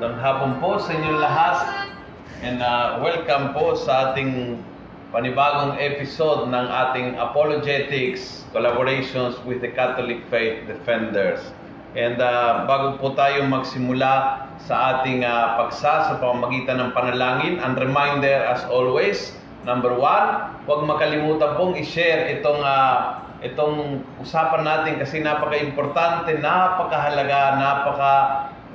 Magandang hapon po sa inyong lahat and uh, welcome po sa ating panibagong episode ng ating apologetics collaborations with the Catholic Faith Defenders. And uh, bago po tayo magsimula sa ating uh, paksa sa pamamagitan ng panalangin, ang reminder as always, number one, huwag makalimutan pong i-share itong uh, itong usapan natin kasi napaka-importante, napakahalaga, napaka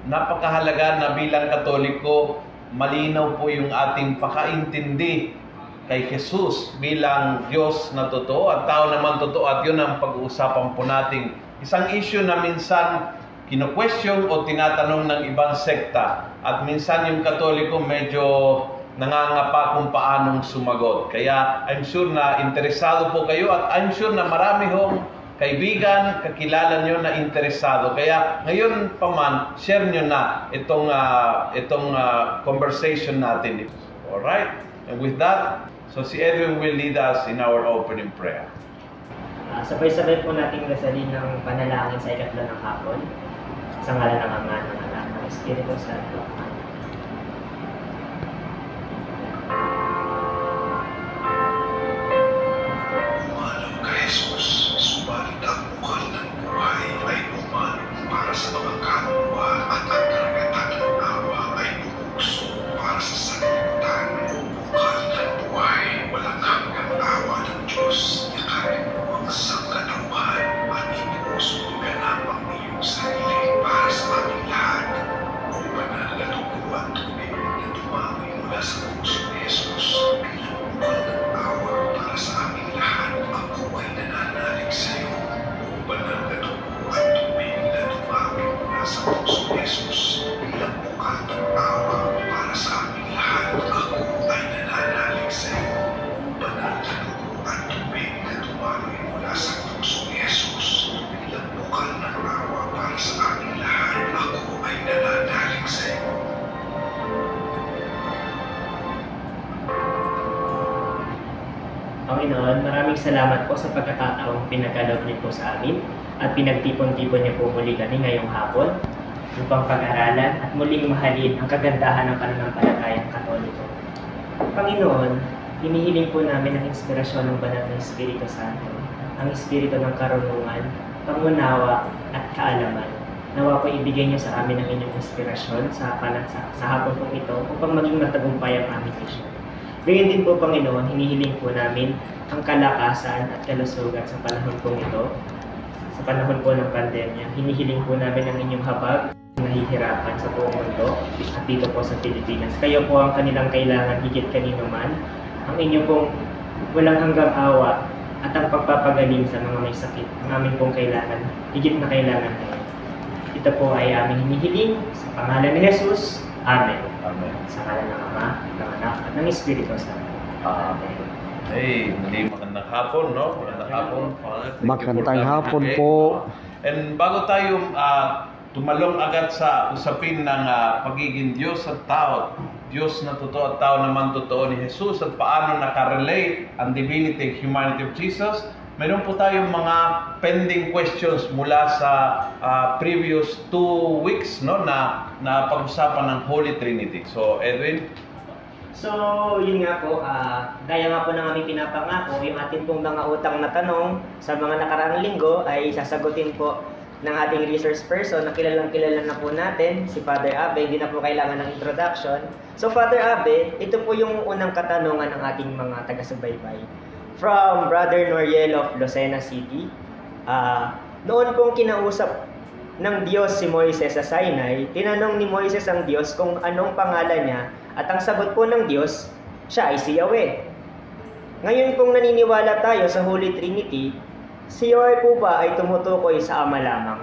napakahalaga na bilang Katoliko, malinaw po yung ating pakaintindi kay Jesus bilang Diyos na totoo at tao naman totoo at yun ang pag-uusapan po natin. Isang issue na minsan kino-question o tinatanong ng ibang sekta at minsan yung Katoliko medyo nangangapa kung paanong sumagot. Kaya I'm sure na interesado po kayo at I'm sure na marami hong kaibigan, kakilala nyo na interesado. Kaya ngayon pa man, share nyo na itong, uh, itong uh, conversation natin. Alright? And with that, so si Edwin will lead us in our opening prayer. Uh, sabay-sabay po natin gasalin ng panalangin sa ikatlo ng hapon. Sa ngalan ng Ama, ng Anak, ng Espiritu Santo. Panginoon, maraming salamat po sa pagkakataong pinagkaloob niyo po sa amin at pinagtipon-tipon niyo po muli kami ngayong hapon upang pag-aralan at muling mahalin ang kagandahan ng pananampalatayang katoliko. Panginoon, hinihiling po namin ang inspirasyon ng banal na Espiritu Santo, ang Espiritu ng karunungan, pangunawa at kaalaman. Nawa po ibigay niyo sa amin ang inyong inspirasyon sa, sa, sa hapon po ito upang maging matagumpay ang aming mission. Ganyan din po, Panginoon, hinihiling po namin ang kalakasan at kalusugan sa panahon po ito. Sa panahon po ng pandemya, hinihiling po namin ang inyong habag nahihirapan sa buong mundo at dito po sa Pilipinas. Kayo po ang kanilang kailangan higit kanino man. Ang inyo pong walang hanggang awa at ang pagpapagaling sa mga may sakit. Ang aming pong kailangan, higit na kailangan kayo. Ito po ay aming hinihiling sa pangalan ni Jesus. Amen. Amen. Sa ngalan ng Ama, ng Anak, at ng Espiritu Santo. Amen. Hey, muli magandang hapon, no? Magandang hapon. Magandang hapon po. And bago tayo uh, tumalong agad sa usapin ng uh, pagiging Diyos at tao, Diyos na totoo at tao naman totoo ni Jesus at paano nakarelate ang divinity and humanity of Jesus, meron po tayong mga pending questions mula sa uh, previous two weeks no na na pag-usapan ng Holy Trinity. So, Edwin, So, yun nga po, uh, gaya nga po ng aming pinapangako, yung ating pong mga utang na tanong sa mga nakaraang linggo ay sasagutin po ng ating resource person na kilalang kilala na po natin, si Father Abe, hindi na po kailangan ng introduction. So, Father Abe, ito po yung unang katanungan ng ating mga taga-subaybay. From Brother Noriel of Lucena City, uh, noon pong kinausap ng Diyos si Moises sa Sinai, tinanong ni Moises ang Diyos kung anong pangalan niya at ang sagot po ng Diyos, siya ay si Yahweh. Ngayon kung naniniwala tayo sa Holy Trinity, si Yahweh po ba ay tumutukoy sa Ama lamang?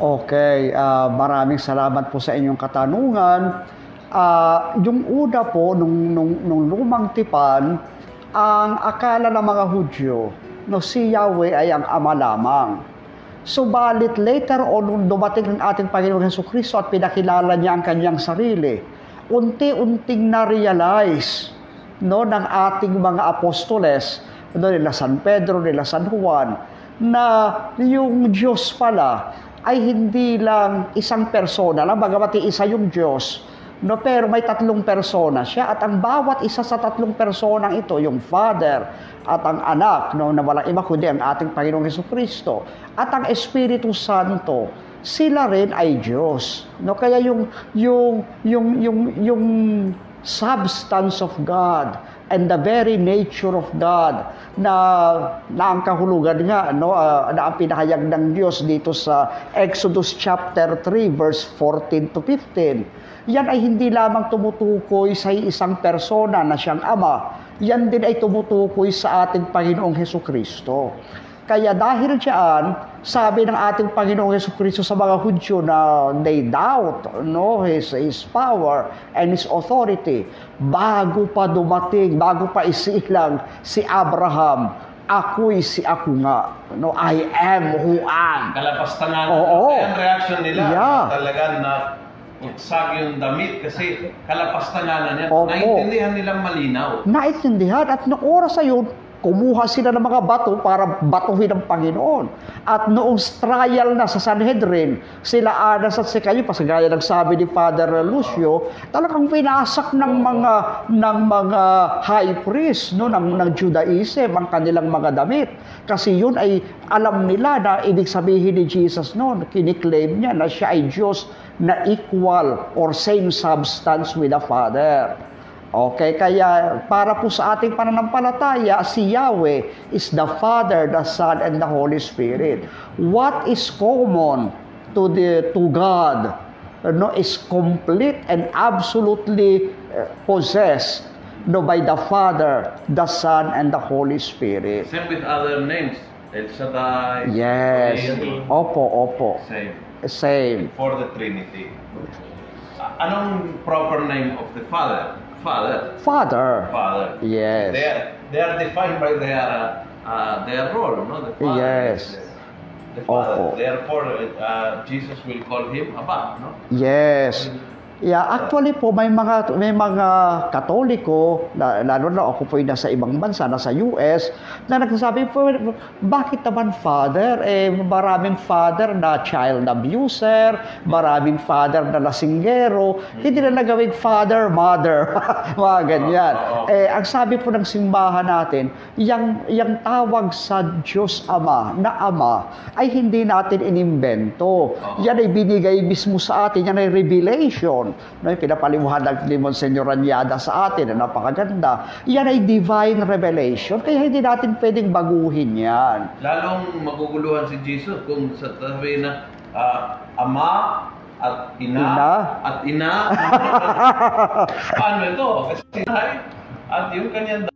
Okay, uh, maraming salamat po sa inyong katanungan. Uh, yung una po, nung, nung, nung lumang tipan, ang akala ng mga Hudyo, no, si Yahweh ay ang Ama lamang. Subalit later on, nung dumating ng ating Panginoon Heso Kristo at pinakilala niya ang kanyang sarili, unti-unting na-realize no, ng ating mga apostoles, no, nila San Pedro, nila San Juan, na yung Diyos pala ay hindi lang isang persona lang, bagamat isa yung Diyos, no, pero may tatlong persona siya at ang bawat isa sa tatlong personang ito, yung Father at ang Anak, no, na walang iba kundi ang ating Panginoong Heso Kristo at ang Espiritu Santo, sila rin ay Diyos. No, kaya yung yung yung yung yung substance of God and the very nature of God na, na ang kahulugan nga no ah, na ang pinahayag ng Diyos dito sa Exodus chapter 3 verse 14 to 15 yan ay hindi lamang tumutukoy sa isang persona na siyang ama yan din ay tumutukoy sa ating Panginoong Heso Kristo kaya dahil diyan, sabi ng ating Panginoong Yesu Kristo sa mga Hudyo na they doubt no, his, his power and His authority, bago pa dumating, bago pa isilang si Abraham, ako'y si ako nga. No, I am who am. Kalapastangan. Oo. Kaya ang reaction nila, Yeah. talaga na sag yung damit kasi kalapastanganan yan. Opo. Naintindihan nilang malinaw. Naintindihan at noong oras na yun, kumuha sila ng mga bato para batuhin ang Panginoon. At noong trial na sa Sanhedrin, sila Anas at si Caiaphas, gaya ng sabi ni Father Lucio, talagang pinasak ng mga ng mga high priest no ng, ng Judaism ang kanilang mga damit. Kasi yun ay alam nila na ibig sabihin ni Jesus noon, kiniklaim niya na siya ay Diyos na equal or same substance with the Father. Okay, kaya para po sa ating pananampalataya, si Yahweh is the Father, the Son, and the Holy Spirit. What is common to the to God no, is complete and absolutely uh, possessed no, by the Father, the Son, and the Holy Spirit. Same with other names. El Shaddai. Yes. Elohim. Opo, opo. Same. Same. For the Trinity. Anong proper name of the Father? Father. Father. Father. Yes. They are, they are defined by their uh, uh, their role, no? The Father. Yes. The, the Father. Therefore, uh, Jesus will call him Abba, no? Yes. Yeah, actually po may mga may mga Katoliko, na, lalo na ako po yung nasa ibang bansa, nasa US, na nagsasabi po, bakit naman father? Eh, maraming father na child abuser, maraming father na lasinggero, hindi na nagawing father, mother, mga ganyan. Oo. Eh, ang sabi po ng simbahan natin, yung, yung tawag sa Diyos Ama na Ama ay hindi natin inimbento. Yan ay binigay mismo sa atin, yan ay revelation. No, yung pinapaliwanag ni Monsignor Anyada sa atin na napakaganda. Yan ay divine revelation, kaya hindi natin pwedeng baguhin yan. Lalong maguguluhan si Jesus kung sasabihin na ah, Ama at Ina, Ina. at Ina. Paano ito? Kasi at yung kanyang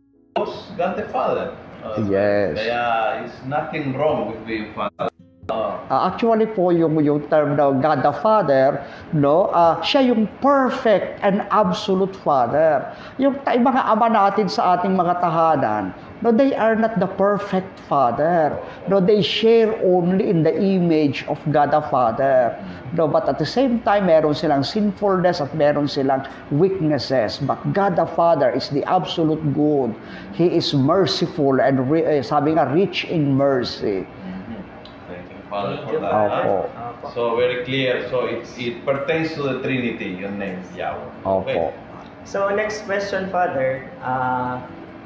God the Father. Ah, Yes. Kaya is nothing wrong with being Father. Ah, actually po yung yung term na God the Father, no, ah, siya yung perfect and absolute Father. Yung ta- mga ama natin sa ating mga tahanan, no, they are not the perfect Father. No, they share only in the image of God the Father. No, but at the same time, meron silang sinfulness at meron silang weaknesses. But God the Father is the absolute good. He is merciful and ri- eh, sabi nga, rich in mercy. For you, that. Opo. So, very clear. So, it, it pertains to the Trinity, yung name, Yahweh. Opo. So next question, Father, uh,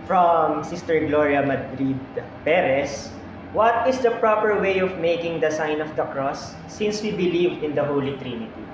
from Sister Gloria Madrid Perez. What is the proper way of making the sign of the cross since we believe in the Holy Trinity?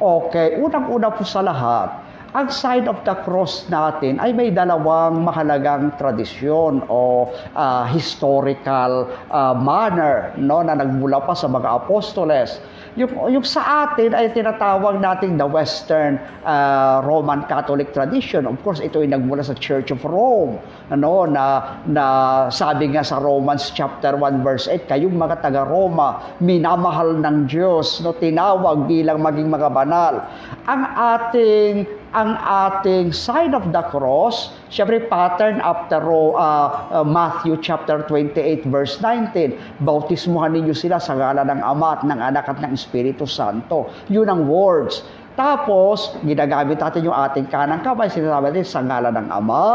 Okay, unang-una po sa lahat, ang sign of the cross natin ay may dalawang mahalagang tradisyon o ah, historical ah, manner no, na nagmula pa sa mga apostoles. Yung, yung sa atin ay tinatawag nating the Western ah, Roman Catholic tradition. Of course, ito ay nagmula sa Church of Rome. Ano, na, na sabi nga sa Romans chapter 1 verse 8, kayong mga taga-Roma, minamahal ng Diyos, no, tinawag bilang maging mga banal. Ang ating ang ating sign of the cross, Siyempre, pattern after uh, uh, Matthew chapter 28 verse 19. Bautismuhan ninyo sila sa ngala ng Ama at ng Anak at ng Espiritu Santo. Yun ang words. Tapos, ginagamit natin yung ating kanang kamay, sinasabi natin sa ngala ng Ama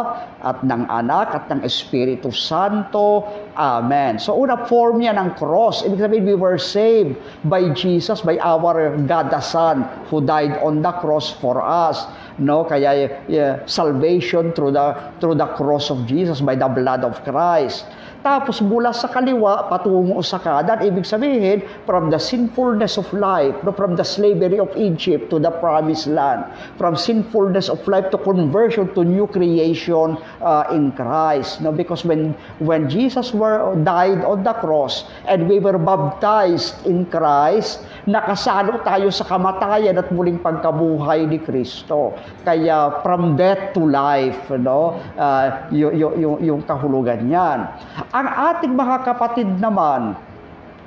at ng Anak at ng Espiritu Santo. Amen. So, una form niya ng cross. Ibig sabihin, we were saved by Jesus, by our God the Son, who died on the cross for us. No, kaya uh, salvation through the through the cross of Jesus by the blood of Christ. Tapos mula sa kaliwa patungo sa kanan, ibig sabihin from the sinfulness of life, no, from the slavery of Egypt to the promised land, from sinfulness of life to conversion to new creation uh, in Christ. No, because when when Jesus were died on the cross and we were baptized in Christ, nakasalo tayo sa kamatayan at muling pagkabuhay ni Kristo. Kaya from death to life, no, uh, yung, yung, yung kahulugan niyan. Ang ating mga kapatid naman,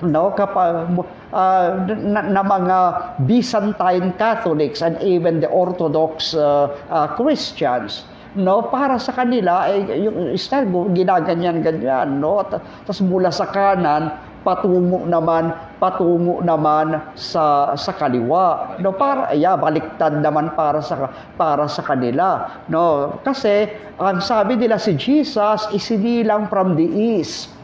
no kapag uh, na, na mga Byzantine Catholics and even the Orthodox uh, uh, Christians no para sa kanila ay yung style ginaganyan ganyan no tapos mula sa kanan patungo naman patungo naman sa sa kaliwa no? Para yeah, baliktad naman para sa para sa kanila no? Kasi ang sabi nila si Jesus isinilang from the east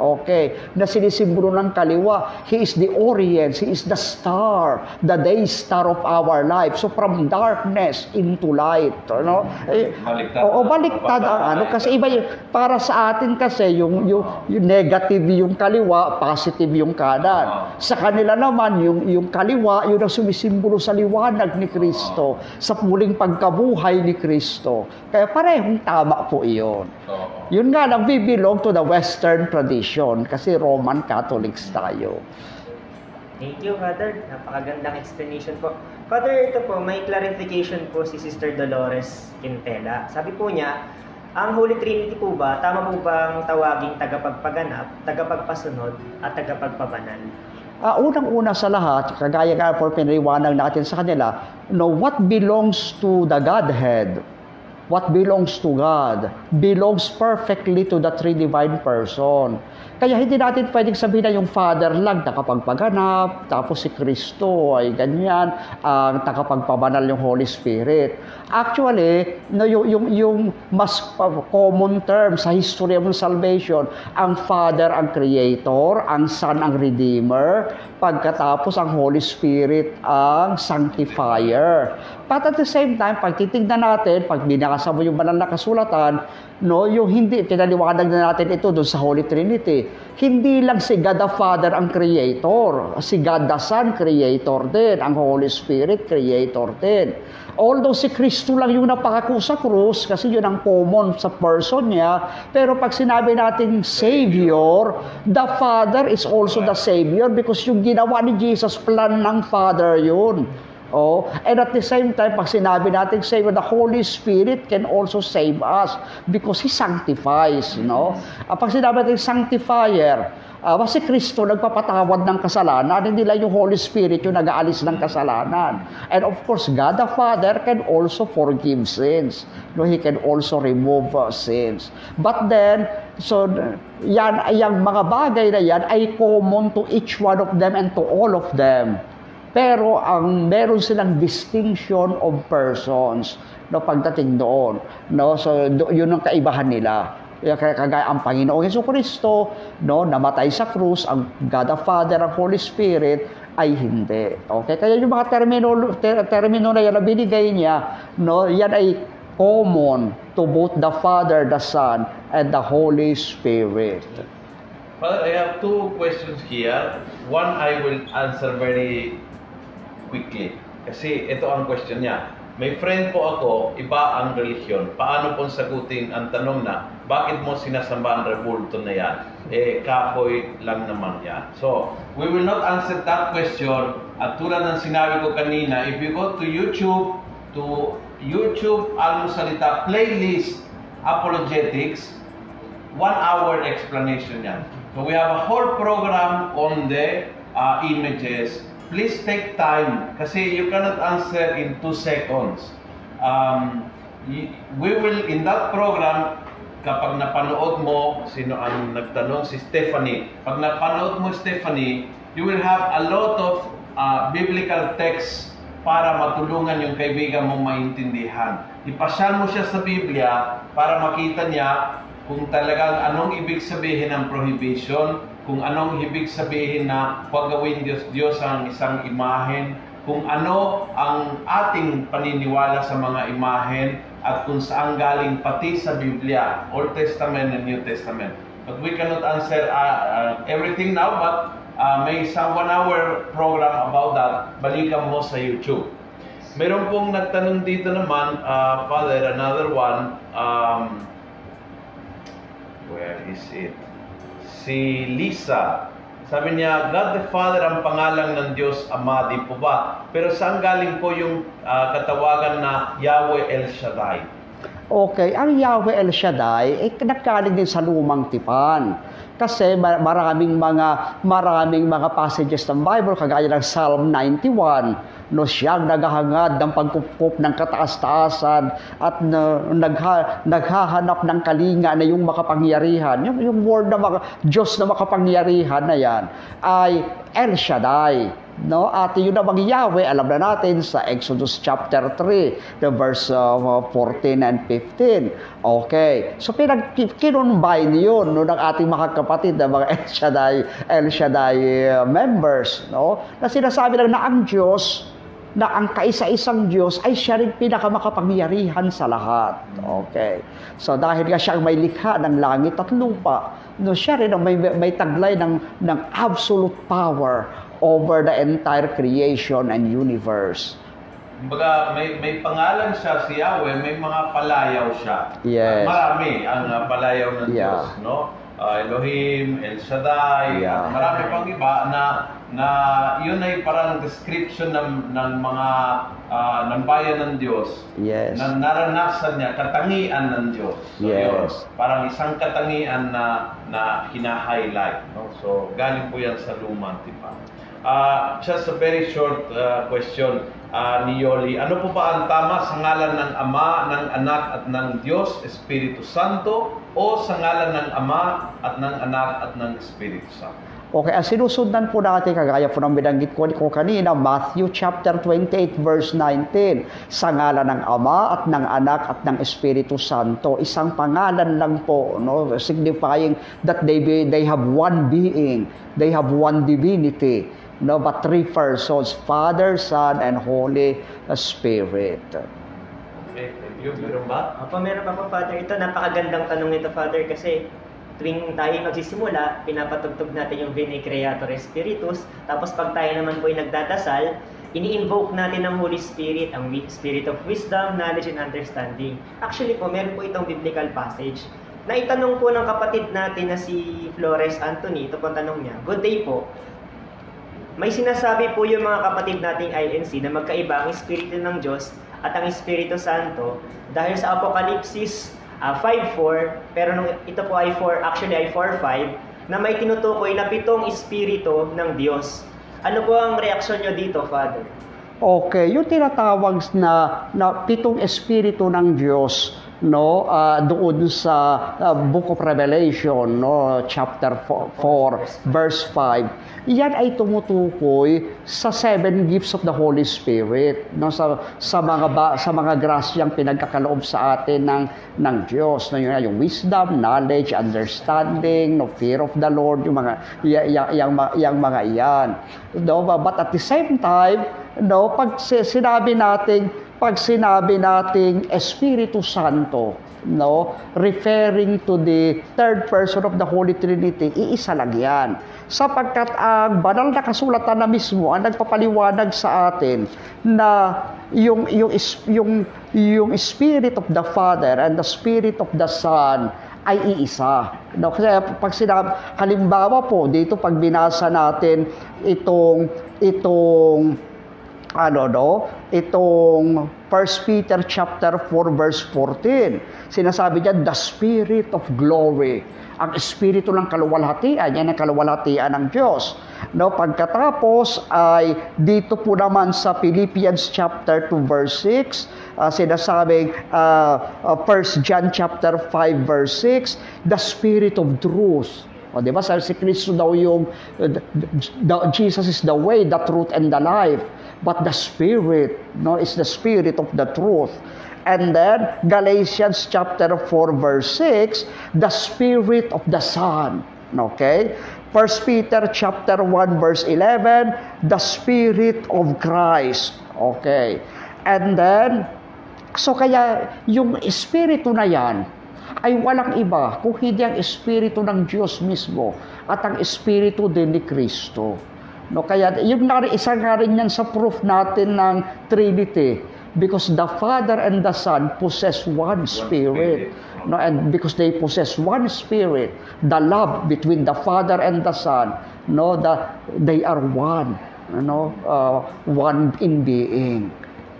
Okay, na sinisimbolo ng kaliwa. He is the Orient, He is the star, the day star of our life. So from darkness into light. Ano? Eh, Baliktad. Oo, baliktad ang ano. Kasi iba yung, para sa atin kasi, yung, yung, yung negative yung kaliwa, positive yung kanan. Sa kanila naman, yung, yung kaliwa, yun ang sumisimbolo sa liwanag ni Kristo, sa muling pagkabuhay ni Kristo. Kaya parehong tama po iyon. Yun nga belong to the Western tradition kasi Roman Catholics tayo. Thank you, Father. Napakagandang explanation po. Father, ito po, may clarification po si Sister Dolores Quintela. Sabi po niya, ang Holy Trinity po ba, tama po bang tawaging tagapagpaganap, tagapagpasunod, at tagapagpabanal? Ah, unang-una sa lahat, kagaya nga po pinaliwanag natin sa kanila, no, what belongs to the Godhead, what belongs to God, belongs perfectly to the three divine person. Kaya hindi natin pwedeng sabihin na yung Father lang nakapagpaganap, tapos si Kristo ay ganyan, ang nakapagpabanal yung Holy Spirit. Actually, no, yung, yung, yung mas common term sa history of salvation, ang Father ang Creator, ang Son ang Redeemer, pagkatapos ang Holy Spirit ang Sanctifier. But at the same time, pag titignan natin, pag binasa mo yung banal na kasulatan, no, yung hindi, pinaliwanag na natin ito doon sa Holy Trinity. Hindi lang si God the Father ang Creator, si God the Son Creator din, ang Holy Spirit Creator din. Although si Kristo lang yung napakako sa krus, kasi yun ang common sa person niya, pero pag sinabi natin Savior, the Father is also the Savior because yung ginawa ni Jesus, plan ng Father yun. Oh, and at the same time, pag sinabi natin Savior, the Holy Spirit can also save us because He sanctifies, you know. Uh, pag sinabi natin Sanctifier, uh, si Kristo nagpapatawad ng kasalanan, hindi lang yung Holy Spirit yung nag-aalis ng kasalanan. And of course, God the Father can also forgive sins. No, He can also remove uh, sins. But then, so yan, yung mga bagay na yan ay common to each one of them and to all of them. Pero ang meron silang distinction of persons no pagdating doon no? So do, yun ang kaibahan nila. Kaya kagaya ang Panginoong Hesus Kristo no namatay sa krus ang God the Father ang Holy Spirit ay hindi. Okay? Kaya yung mga termino ter, termino na yan na binigay niya no yan ay common to both the Father the Son and the Holy Spirit. Father, I have two questions here. One I will answer very quickly. Kasi ito ang question niya. May friend po ako, iba ang relihiyon. Paano pong sagutin ang tanong na, bakit mo sinasamba ang rebulto na yan? Eh, kahoy lang naman yan. So, we will not answer that question. At tulad ng sinabi ko kanina, if you go to YouTube, to YouTube Almo Salita playlist apologetics, one hour explanation yan. So we have a whole program on the uh, images. Please take time kasi you cannot answer in two seconds. Um, we will, in that program, kapag napanood mo, sino ang nagtanong? Si Stephanie. Pag napanood mo, Stephanie, you will have a lot of uh, biblical texts para matulungan yung kaibigan mong maintindihan. Ipasyal mo siya sa Biblia para makita niya kung talagang anong ibig sabihin ng prohibition, kung anong ibig sabihin na huwag gawin Diyos Diyos ang isang imahen, kung ano ang ating paniniwala sa mga imahen at kung saan galing pati sa Biblia, Old Testament and New Testament. But we cannot answer uh, uh, everything now, but uh, may isang one-hour program about that. Balikan mo sa YouTube. Meron pong nagtanong dito naman, uh, Father, another one, um, where is it? Si Lisa, sabi niya, God the Father ang pangalan ng Diyos Ama, di po ba? Pero saan galing po yung ah, katawagan na Yahweh El Shaddai? Okay, ang Yahweh El Shaddai, eh, nagkaling din sa lumang tipan. Kasi ma- maraming mga maraming mga passages ng Bible kagaya ng Psalm 91 no siyang naghahangad ng pagkukup ng kataas-taasan at na, nagha, naghahanap ng kalinga na yung makapangyarihan. Yung, yung word na maka, Diyos na makapangyarihan na yan ay El Shaddai No? At yun namang Yahweh, alam na natin sa Exodus chapter 3, the verse uh, 14 and 15. Okay. So pinag kinonbine yun no, ng ating mga kapatid na mga El Shaddai, El Shaddai uh, members. No? Na sinasabi lang na ang Diyos, na ang kaisa-isang Diyos ay siya rin pinakamakapangyarihan sa lahat. Okay. So dahil nga siya ang may likha ng langit at lupa, no, siya rin ang may, may taglay ng, ng absolute power over the entire creation and universe. Kumbaga, may, may pangalan siya si Yahweh, may mga palayaw siya. Yes. At marami ang uh, palayaw ng Yeah. Diyos, no? Uh, Elohim, El Shaddai, Yeah. marami pang iba na na yun ay parang description ng ng mga ah, ng bayan ng Diyos Yes. na naranasan niya katangian ng Diyos. So, Yes. yun, parang isang katangian na na hina-highlight, no? So galing po yan sa lumang tipan. Ah, just a very short ah, question ah, ni Yoli. Ano po ba ang tama sa ngalan ng Ama, ng Anak at ng Diyos, Espiritu Santo o sa ngalan ng Ama at ng Anak at ng Espiritu Santo? Okay, ang sinusundan po natin, kagaya po ng binanggit ko, ko kanina, Matthew chapter 28 verse 19, sa ngalan ng Ama at ng Anak at ng Espiritu Santo. Isang pangalan lang po, no, signifying that they, be, they have one being, they have one divinity, no, but three persons, Father, Son, and Holy Spirit. Okay, thank you. Meron ba? Opo, meron pa po, Father. Ito, napakagandang tanong nito, Father, kasi tuwing tayo magsisimula, pinapatugtog natin yung Veni Creator Spiritus, tapos pag tayo naman po ay nagdadasal, ini-invoke natin ang Holy Spirit, ang Spirit of Wisdom, Knowledge, and Understanding. Actually po, meron po itong biblical passage. Naitanong po ng kapatid natin na si Flores Anthony, ito po ang tanong niya, Good day po, may sinasabi po yung mga kapatid nating INC na magkaiba ang Espiritu ng Diyos at ang Espiritu Santo dahil sa Apokalipsis ah, 5.4, pero nung ito po ay 4, actually ay 4.5, na may tinutukoy na pitong Espiritu ng Diyos. Ano po ang reaksyon nyo dito, Father? Okay, yung tinatawag na, na pitong espiritu ng Diyos, no, ah, doon sa ah, Book of Revelation, no, chapter 4, verse 5. Yan ay tumutukoy sa seven gifts of the Holy Spirit, no, sa sa mga ba, sa mga grasyang pinagkakaloob sa atin ng ng Diyos, no, yun, yung wisdom, knowledge, understanding, no, fear of the Lord, yung mga y- y- yung, yung mga iyan. No, but at the same time, no, pag si- sinabi nating pag sinabi nating Espiritu Santo, no, referring to the third person of the Holy Trinity, iisa lang 'yan. Sapagkat ang banal na kasulatan na mismo ang nagpapaliwanag sa atin na yung yung yung yung Spirit of the Father and the Spirit of the Son ay iisa. No, kasi pag sinabi, halimbawa po, dito pag binasa natin itong, itong, ano no, itong 1 Peter chapter 4 verse 14. Sinasabi niya, the Spirit of glory. Ang Espiritu ng kaluwalhatian, yan ang kaluwalhatian ng Diyos. No, pagkatapos ay dito po naman sa Philippians chapter 2 verse 6, uh, sinasabing uh, uh, 1 John chapter 5 verse 6, the spirit of truth. O, di ba? Sabi si Kristo daw yung, uh, the, Jesus is the way, the truth, and the life. But the Spirit, no, is the Spirit of the truth. And then, Galatians chapter 4 verse 6, the Spirit of the Son. Okay? 1 Peter chapter 1 verse 11, the Spirit of Christ. Okay. And then, so kaya yung Espiritu na yan, ay walang iba kung hindi ang Espiritu ng Diyos mismo at ang Espiritu din ni Kristo. No, kaya yung nga, isa nga rin yan sa proof natin ng Trinity because the Father and the Son possess one, spirit. No, and because they possess one spirit, the love between the Father and the Son, no, the, they are one. No, uh, one in being.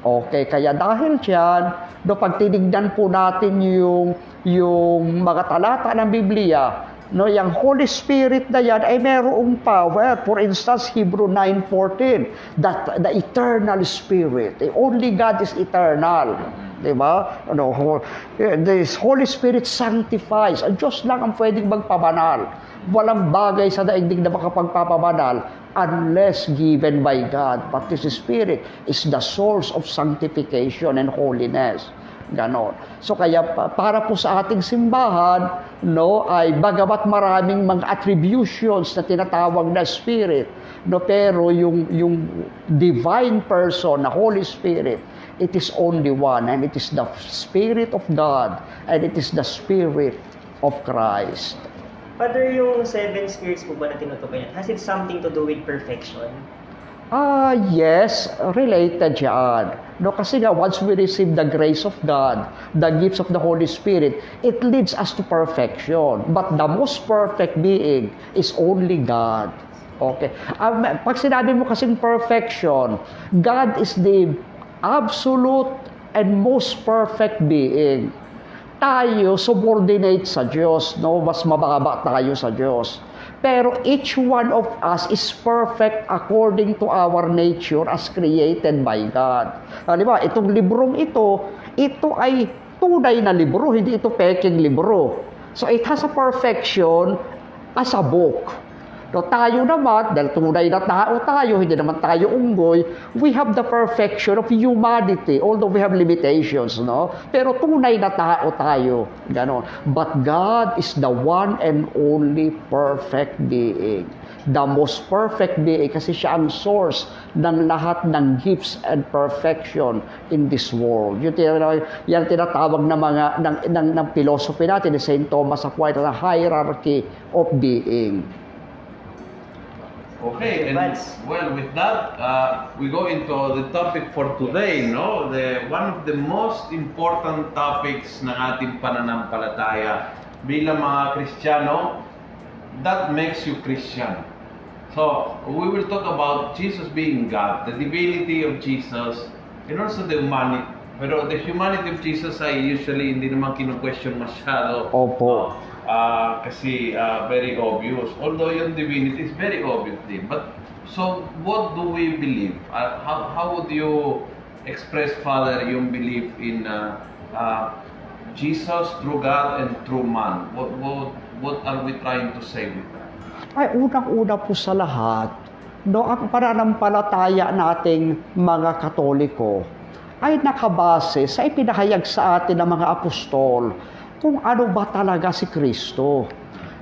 Okay, kaya dahil diyan, no, pag tinignan po natin yung, yung mga talata ng Biblia, no, yung Holy Spirit na yan ay merong power. For instance, Hebrew 9.14, that the eternal Spirit, the only God is eternal. Di ba? Ano, this Holy Spirit sanctifies. Ang Diyos lang ang pwedeng magpabanal. Walang bagay sa daigdig na makapagpapabanal unless given by God. But this Spirit is the source of sanctification and holiness. Ganon. So kaya para po sa ating simbahan, no, ay bagamat maraming mga attributions na tinatawag na spirit, no, pero yung yung divine person, na Holy Spirit, it is only one and it is the spirit of God and it is the spirit of Christ. Father, yung seven spirits po ba na tinutukoy niya, has it something to do with perfection? Ah, yes, related yan. No, kasi nga, once we receive the grace of God, the gifts of the Holy Spirit, it leads us to perfection. But the most perfect being is only God. Okay. Um, pag sinabi mo kasing perfection, God is the absolute and most perfect being. Tayo subordinate sa Diyos, no? Mas mababa tayo sa Diyos. Pero each one of us is perfect according to our nature as created by God. Ah, di ba? Itong librong ito, ito ay tunay na libro, hindi ito peking libro. So it has a perfection as a book. No, tayo naman, dahil tunay na tao tayo, hindi naman tayo unggoy, we have the perfection of humanity, although we have limitations, no? Pero tunay na tao tayo, ganon. But God is the one and only perfect being. The most perfect being kasi siya ang source ng lahat ng gifts and perfection in this world. Yung yan tinatawag ng mga ng, ng, ng philosophy natin ni St. Thomas Aquinas, the hierarchy of being. Okay, and well, with that, uh, we go into the topic for today, no? The one of the most important topics ng ating pananampalataya bilang mga Kristiyano, that makes you Christian. So, we will talk about Jesus being God, the divinity of Jesus, and also the humanity. Pero the humanity of Jesus ay usually hindi naman kinu-question masyado. Opo. Ah, kasi ah, very obvious. Although yung divinity is very obvious din. But, so, what do we believe? Ah, how, how would you express, Father, yung belief in ah, ah, Jesus, true God, and true man? What, what, what are we trying to say with that? Ay, unang-una po sa lahat, no, ang pananampalataya nating mga Katoliko ay nakabase sa ipinahayag sa atin ng mga apostol kung ano ba talaga si Kristo.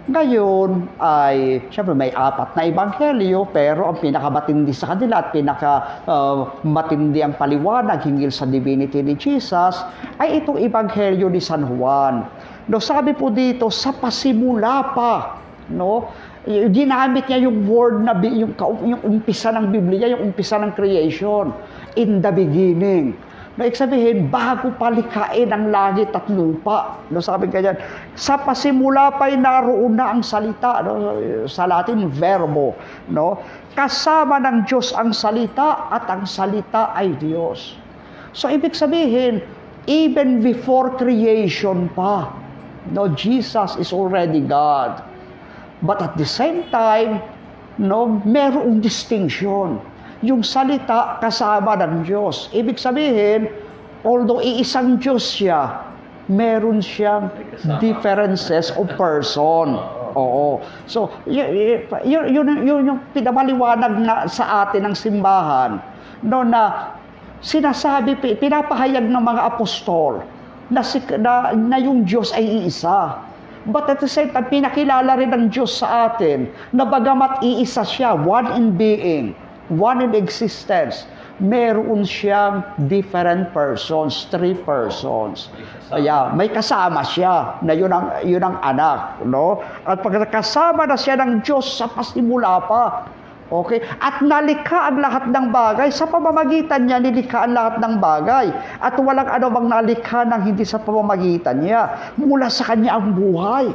Ngayon ay, syempre may apat na ebanghelyo, pero ang pinakamatindi sa kanila at pinakamatindi ang paliwanag hinggil sa divinity ni Jesus ay itong ebanghelyo ni San Juan. No, sabi po dito, sa pasimula pa, no, ginamit niya yung word na yung, yung umpisa ng Biblia, yung umpisa ng creation, in the beginning. Ibig sabihin, bago palikain ang langit at lupa. No, sabi ganyan, sa pasimula pa'y naroon na ang salita, no, sa Latin, verbo. No? Kasama ng Diyos ang salita at ang salita ay Diyos. So, ibig sabihin, even before creation pa, no, Jesus is already God. But at the same time, no, merong distinction. Yung salita kasama ng Diyos. Ibig sabihin, although iisang Diyos siya, meron siyang differences of person. Oo. So, y- y- yun, yun, yun yung pinamaliwanag na sa atin ng simbahan. No, na sinasabi, pi- pinapahayag ng mga apostol na, si, na, na yung Diyos ay iisa. But at the same time, pinakilala rin ng Diyos sa atin na bagamat iisa siya, one in being, one in existence, meron siyang different persons, three persons. Kaya may kasama siya na yun ang, yun ang anak. No? At pagkakasama na siya ng Diyos sa pasimula pa, Okay? At nalikha ang lahat ng bagay. Sa pamamagitan niya, nilikha ang lahat ng bagay. At walang bang nalikha ng hindi sa pamamagitan niya. Mula sa kanya ang buhay.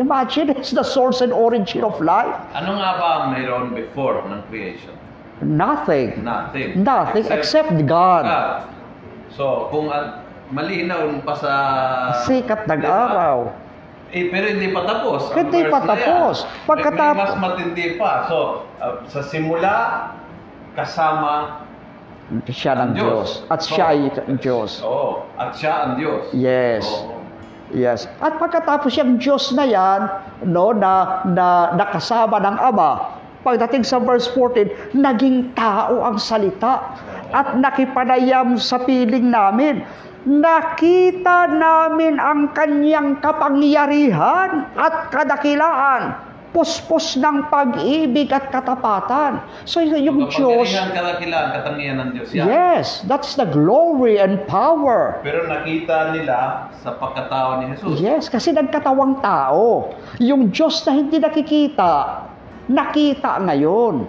Imagine, it's the source and origin of life. Ano nga ba ang mayroon before ng creation? Nothing. Nothing. Nothing except God. God. So, kung at malinaw pa sa... Sikat ng Diba? araw. Eh, pero hindi pa tapos. Ang Hindi pa tapos. yan. Pagkatap- May mas matindi pa. So, uh, sa simula, kasama Siya ng ang Diyos. At siya ay. Diyos. Oo. At siya ang Diyos. Yes. Oo. Yes. At pagkatapos yung Diyos na yan, no, na, na nakasama ng Ama, pagdating sa verse 14, naging tao ang salita at nakipanayam sa piling namin. Nakita namin ang kanyang kapangyarihan at kadakilaan, puspos ng pag-ibig at katapatan. So yung Diyos, Kapangyarihan, kadakilaan, katangian ng Diyos yan. yes, that's the glory and power. Pero nakita nila sa pagkatao ni Jesus. Yes, kasi nagkatawang tao. Yung Diyos na hindi nakikita, nakita ngayon.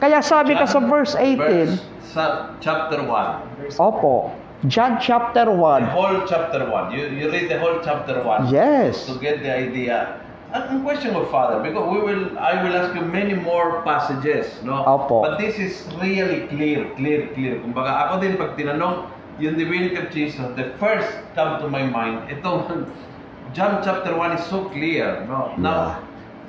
Kaya sabi ka sa verse 18, Verse- sa chapter 1. opo, John chapter The 1, whole chapter 1. You, you read the whole chapter 1. yes, to get the idea. Ang ang question of Father, because we will, I will ask you many more passages, no? Opo. But this is really clear, clear, clear. Kumbaga, ako din pag tinanong yung divinity of Jesus, the first come to my mind, itong John chapter 1 is so clear, no? Now,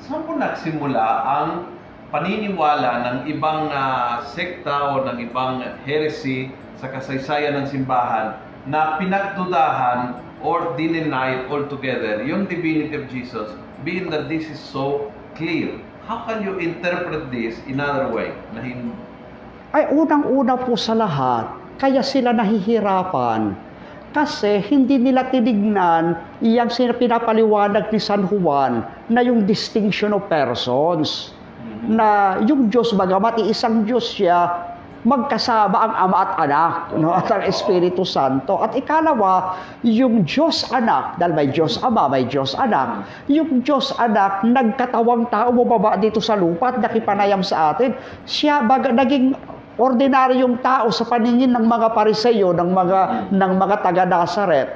saan po nagsimula ang paniniwala ng ibang ah, sekta o ng ibang heresy sa kasaysayan ng simbahan na pinagdudahan or denied altogether yung divinity of Jesus being that this is so clear. How can you interpret this in other way? Na ay unang-una po sa lahat, kaya sila nahihirapan kasi hindi nila tinignan iyang pinapaliwanag ni San Juan na yung distinction of persons. Na yung Diyos, bagamat isang Diyos siya, magkasama ang Ama at Anak no? at ang Espiritu Santo. At ikalawa, yung Diyos Anak, dahil may Diyos Ama, may Diyos Anak, yung Diyos Anak, nagkatawang tao, bumaba dito sa lupa at nakipanayam sa atin. Siya, baga, naging ordinaryong tao sa paningin ng mga pariseyo, ng mga, ng mga taga-Nazaret.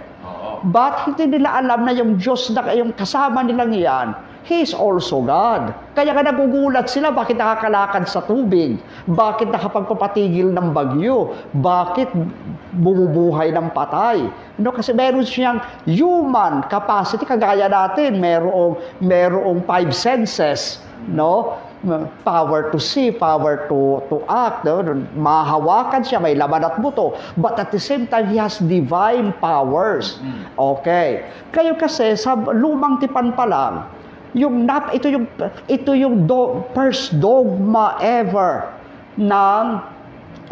But hindi nila alam na yung Diyos na yung kasama nilang yan, He is also God. Kaya nga nagugulat sila bakit nakakalakad sa tubig, bakit nakapagpapatigil ng bagyo, bakit bumubuhay ng patay. No, kasi meron siyang human capacity kagaya natin, merong merong five senses, no? Power to see, power to to act, no? mahawakan siya, may laman at buto. But at the same time, he has divine powers. Okay. Kayo kasi sa lumang tipan pa lang, yung nap ito yung ito yung do, first dogma ever ng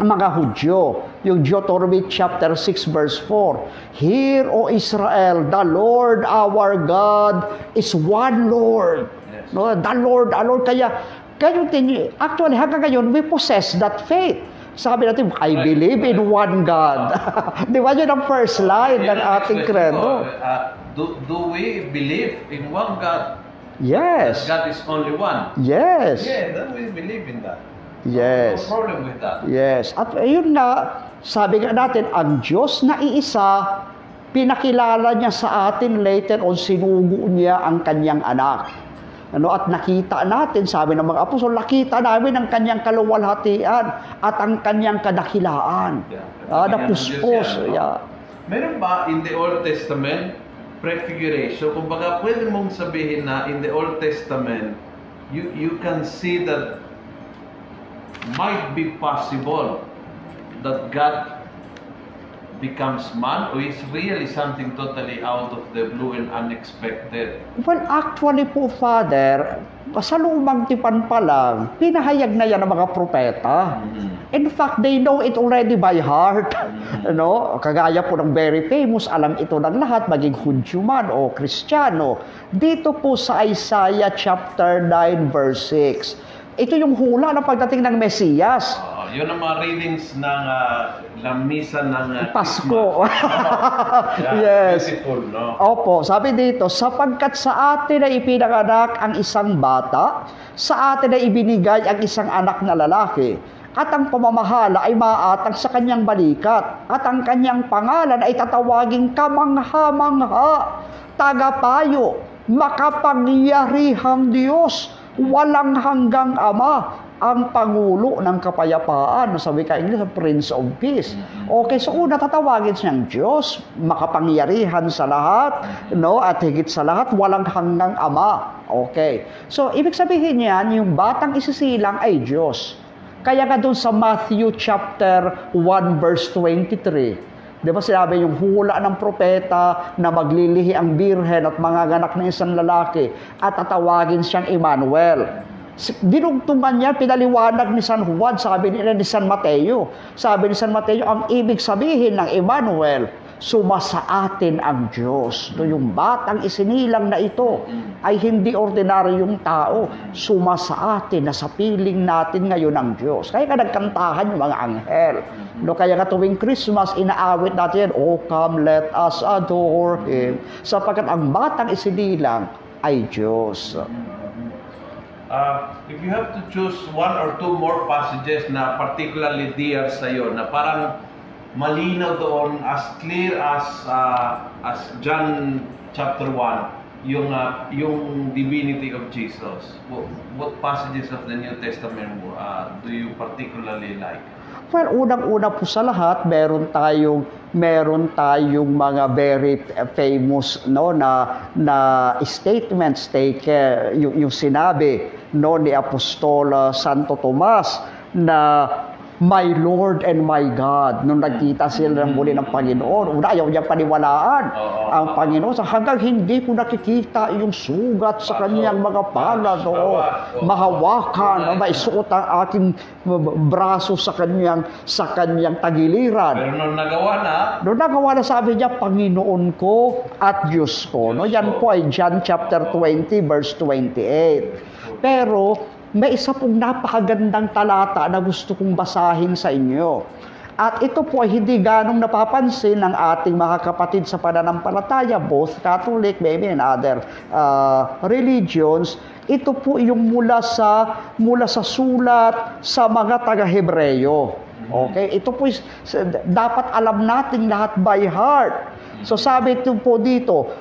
mga Hudyo. Yung Deuteronomy chapter 6 verse 4. Hear, O Israel, the Lord our God is one Lord. Yes. No, the Lord, the Lord. Kaya, kayo din, actually, hanggang ngayon, we possess that faith. Sabi natin, I believe in one God. Di ba yun ang first line ng ating credo? Uh, do, do we believe in one God? Yes. God is only one. Yes. Yeah, then we believe in that. Yes. No problem with that. Yes. At ayun nga, sabi nga natin, ang Diyos na iisa, pinakilala niya sa atin later on, sinugo niya ang kanyang anak. Ano, at nakita natin, sabi ng mga apostol, nakita namin ang kanyang kaluwalhatian at ang kanyang kadakilaan. Yeah. Ah, napuspos. Yeah. Meron ba in the Old Testament prefiguration? Kung baka pwede mong sabihin na in the Old Testament, you you can see that might be possible that God becomes man or is really something totally out of the blue and unexpected. Well, actually po, Father, sa lumang tipan pa lang, pinahayag na yan ng mga propeta. Mhm. In fact, they know it already by heart. Mhm. No? Kagaya po ng very famous, alam ito ng lahat, maging Hudyo man o Kristiyano. Dito po sa Isaiah chapter 9 verse 6. Ito yung hula ng pagdating ng Mesiyas. Ah, yun ang mga readings ng uh, ng misa ng ah, Pasko. Yeah, Yes. Beautiful, no? Opo, sabi dito, sapagkat sa atin ay ipinanganak ang isang bata, sa atin ay ibinigay ang isang anak na lalaki, at ang pamamahala ay maatang sa kanyang balikat, at ang kanyang pangalan ay tatawaging kamangha-mangha, tagapayo, makapangyarihang Diyos, walang hanggang Ama, ang Pangulo ng Kapayapaan. Sabi ka English, Prince of Peace. Okay, so una tatawagin siyang Diyos, makapangyarihan sa lahat, no? At higit sa lahat, walang hanggang Ama. Okay. So, ibig sabihin niyan, yung batang isisilang ay Diyos. Kaya nga doon sa Matthew chapter 1 verse 23, Di ba sinabi yung hula ng propeta na maglilihi ang birhen at mga ganak ng isang lalaki at tatawagin siyang Emmanuel. Dinugtungan niya, pinaliwanag ni San Juan, sabi nila ni San Mateo. Sabi ni San Mateo, ang ibig sabihin ng Emmanuel, sumasa atin ang Diyos. So yung batang isinilang na ito ay hindi ordinaryong tao, sumasa atin, nasa piling natin ngayon ang Diyos. Kaya ka nagkantahan yung mga anghel. No, kaya nga tuwing Christmas, inaawit natin, Oh, come, let us adore Him. Sapagkat ang batang isinilang ay Diyos. Uh, if you have to choose one or two more passages na particularly dear sa iyo, na parang malinaw doon, as clear as uh, as John chapter 1, yung uh, yung divinity of Jesus. What, what passages of the New Testament uh, do you particularly like? Well, unang-una po sa lahat, meron tayong meron tayong mga very famous no na na statements take uh, yung, yung sinabi no ni Apostol uh, Santo Tomas na my Lord and my God nung nagkita sila ng muli ng Panginoon una ayaw niya paniwalaan Oo. ang Panginoon sa hanggang hindi ko nakikita yung sugat sa kanyang mga palad oo mahawakan na maisuot ang aking braso sa kanyang sa kanyang tagiliran Pero nung nagawa na, Noon nagawa na sabi niya, Panginoon ko at Diyos ko. No? Yan po ay John chapter 20 verse 28. Pero may isa pong napakagandang talata na gusto kong basahin sa inyo. At ito po ay hindi ganong napapansin ng ating mga kapatid sa pananampalataya, both Catholic, maybe and other uh, religions. Ito po yung mula sa mula sa sulat sa mga taga-Hebreyo. Okay? Ito po dapat alam natin lahat by heart. So sabi ito po dito,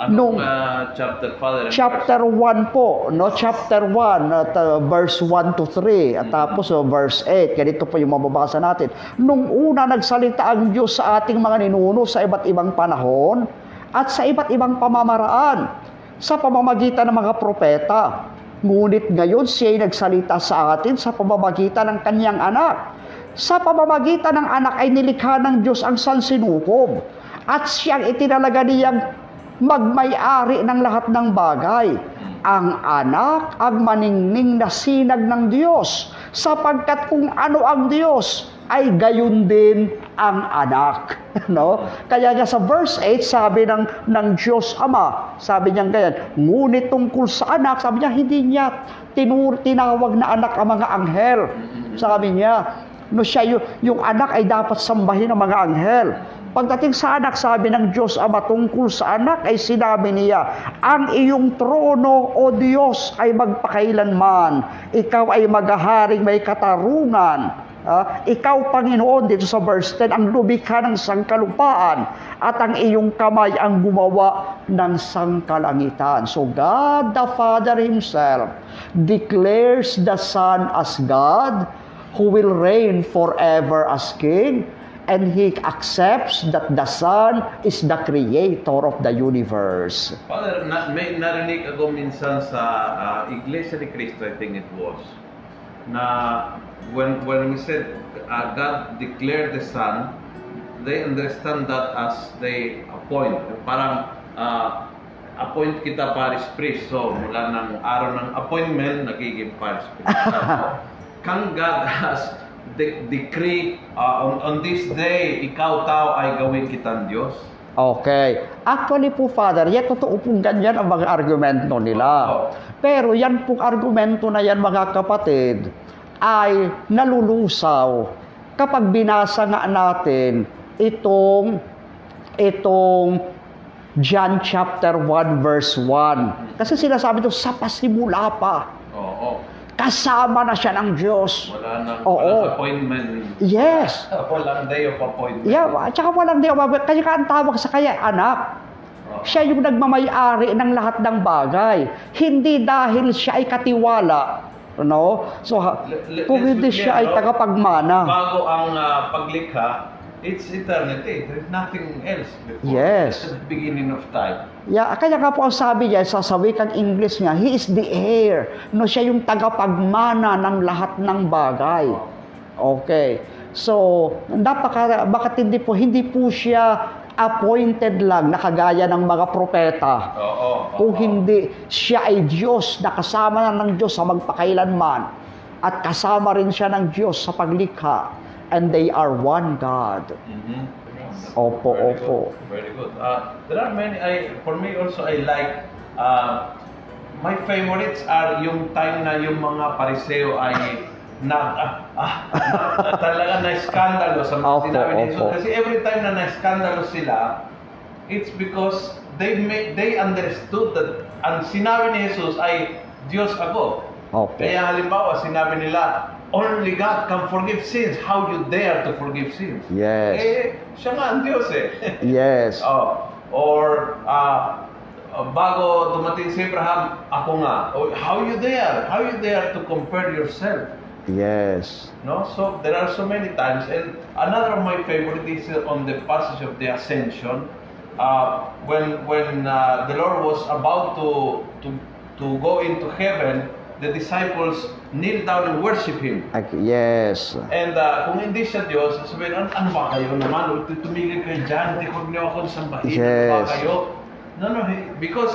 ngu, nung anong uh, chapter, Father? chapter 1 po, no? Chapter 1 at uh, verse 1 to 3 at tapos uh, verse 8. Ganito po yung mababasa natin. Nung una nagsalita ang Diyos sa ating mga ninuno sa iba't ibang panahon at sa iba't ibang pamamaraan sa pamamagitan ng mga propeta. Ngunit ngayon siya ay nagsalita sa atin sa pamamagitan ng kanyang anak. Sa pamamagitan ng anak ay nilikha ng Diyos ang sansinukob at siyang itinalaga niyang magmay-ari ng lahat ng bagay. Ang anak ang maningning na sinag ng Diyos, sapagkat kung ano ang Diyos, ay gayon din ang anak. no? Kaya nga sa verse 8, sabi ng, ng Diyos Ama, sabi niya ganyan, ngunit tungkol sa anak, sabi niya, hindi niya tinur, tinawag na anak ang mga anghel. Sabi niya, no siya yung, yung anak ay dapat sambahin ng mga anghel. Pagdating sa anak, sabi ng Diyos Ama tungkol sa anak ay sinabi niya, ang iyong trono, O Diyos, ay magpakailanman. Ikaw ay maghaharing may katarungan. Ah, ikaw, Panginoon, dito sa verse 10, ang lumikha ng sangkalupaan at ang iyong kamay ang gumawa ng sangkalangitan. So God the Father Himself declares the Son as God who will reign forever as King and he accepts that the Son is the creator of the universe. Father, na, may narinig ako minsan sa ah, Iglesia ni Cristo, I think it was, na when when we said uh, God declared the Son, they understand that as they appoint. Parang ah, appoint kita Paris Priest. So, mula ng araw ng appointment, nagiging Paris Priest. Can God has de- decree ah, on, on this day, ikaw tao ay gawin kitang Diyos? Okay. Actually po, Father, yan totoo pong ganyan ang mga argumento nila. Pero yan pong argumento na yan, mga kapatid, ay nalulusaw kapag binasa nga natin itong itong John chapter 1 verse 1. Kasi sinasabi ito, sa pasimula pa, Oo. Kasama na siya ng Diyos. Wala nang Oo. appointment. Yes. walang day of appointment. Yeah, at saka walang di Kaya ka ang tawag sa kanya, anak. Oo. Siya yung nagmamayari ng lahat ng bagay. Hindi dahil siya ay katiwala. No? So, kung hindi siya ay tagapagmana. Bago ang ah, paglikha, it's eternity. There's nothing else before. Yes. The beginning of time. Yeah, kaya nga po ang sabi niya sa, sa wikang English niya, He is the heir. No, siya yung tagapagmana ng lahat ng bagay. Okay. So, napaka makatindi po, hindi po siya appointed lang na kagaya ng mga propeta. Oo. Kung oo. hindi, siya ay Diyos na kasama na ng Diyos sa magpakailanman at kasama rin siya ng Diyos sa paglikha and they are one God. Mhm. Opo, Very opo. good, Very good. Uh, there are many, I, for me also, I like, uh, my favorites are yung time na yung mga pariseo ay na, ah, ah, na- talaga na skandalo sa mga Opo, sinabi ni Jesus. Kasi every time na na-skandalo sila, it's because they made, they understood that ang sinabi ni Jesus ay Diyos ako. Opo. Kaya halimbawa, sinabi nila, only God can forgive sins. How you dare to forgive sins? Yes. Eh, siya nga ang Diyos eh. Yes. oh, or, ah, bago dumating si Abraham, ako nga. Oh, how you dare? How you dare to compare yourself? Yes. No? So, there are so many times. And another of my favorite is uh, on the passage of the Ascension. Uh, when when uh, the Lord was about to, to, to go into heaven, the disciples kneel down and worship Him. Ag- Yes. And uh, kung hindi siya Diyos, sabihin, ano, ano ba kayo naman? Tumigil kayo dyan, hindi ko niyo ako sambahin. Ano ba Yes. kayo? No, no, he- because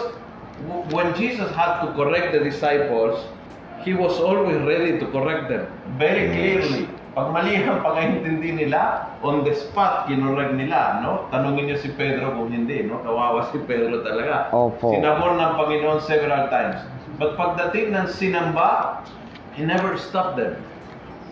when Jesus had to correct the disciples, He was always ready to correct them. Very Yes. clearly. Pag mali ang pagkaintindi nila, on the spot, kinorek nila, no? Tanungin niyo si Pedro kung hindi, no? Kawawa si Pedro talaga. Opo. Sinabor ng Panginoon several times. But pagdating ng sinamba, He never stopped them.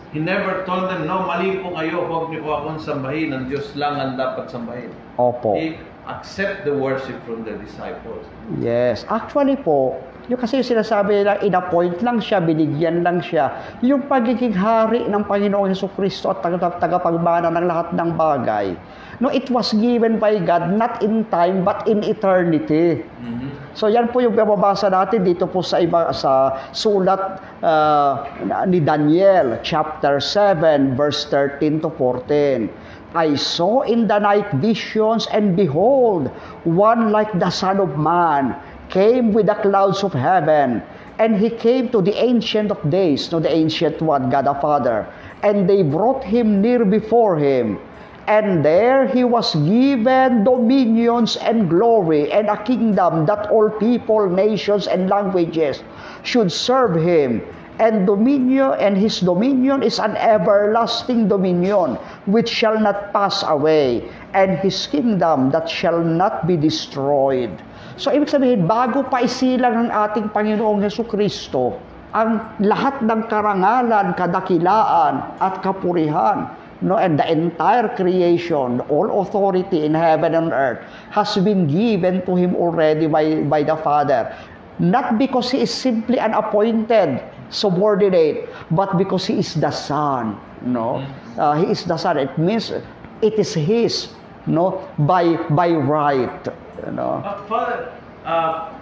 He never told them, no, mali po kayo, huwag niyo po akong sambahin, ang Diyos lang ang dapat sambahin. Opo. He accept the worship from the disciples. Yes. Actually po, yung kasi yung sinasabi nila, in-appoint lang siya, binigyan lang siya. Yung pagiging hari ng Panginoong Heso Kristo at tag- tagapagmana ng lahat ng bagay. No, it was given by God not in time but in eternity. Mhm. So yan po yung bababasa natin dito po sa iba sa sulat uh, ni Daniel chapter 7 verse 13 to 14. I saw in the night visions and behold one like the son of man came with the clouds of heaven and he came to the ancient of days no the ancient one God the Father and they brought him near before him and there he was given dominions and glory and a kingdom that all people, nations, and languages should serve him. And dominion and his dominion is an everlasting dominion which shall not pass away, and his kingdom that shall not be destroyed. So ibig sabihin, bago pa isilang ng ating Panginoong Heso Kristo, ang lahat ng karangalan, kadakilaan, at kapurihan no and the entire creation all authority in heaven and earth has been given to him already by by the father. Not because he is simply an appointed subordinate but because he is the son no? Uh, he is the son. It means it is his no? By by right you know Uh, Father, uh,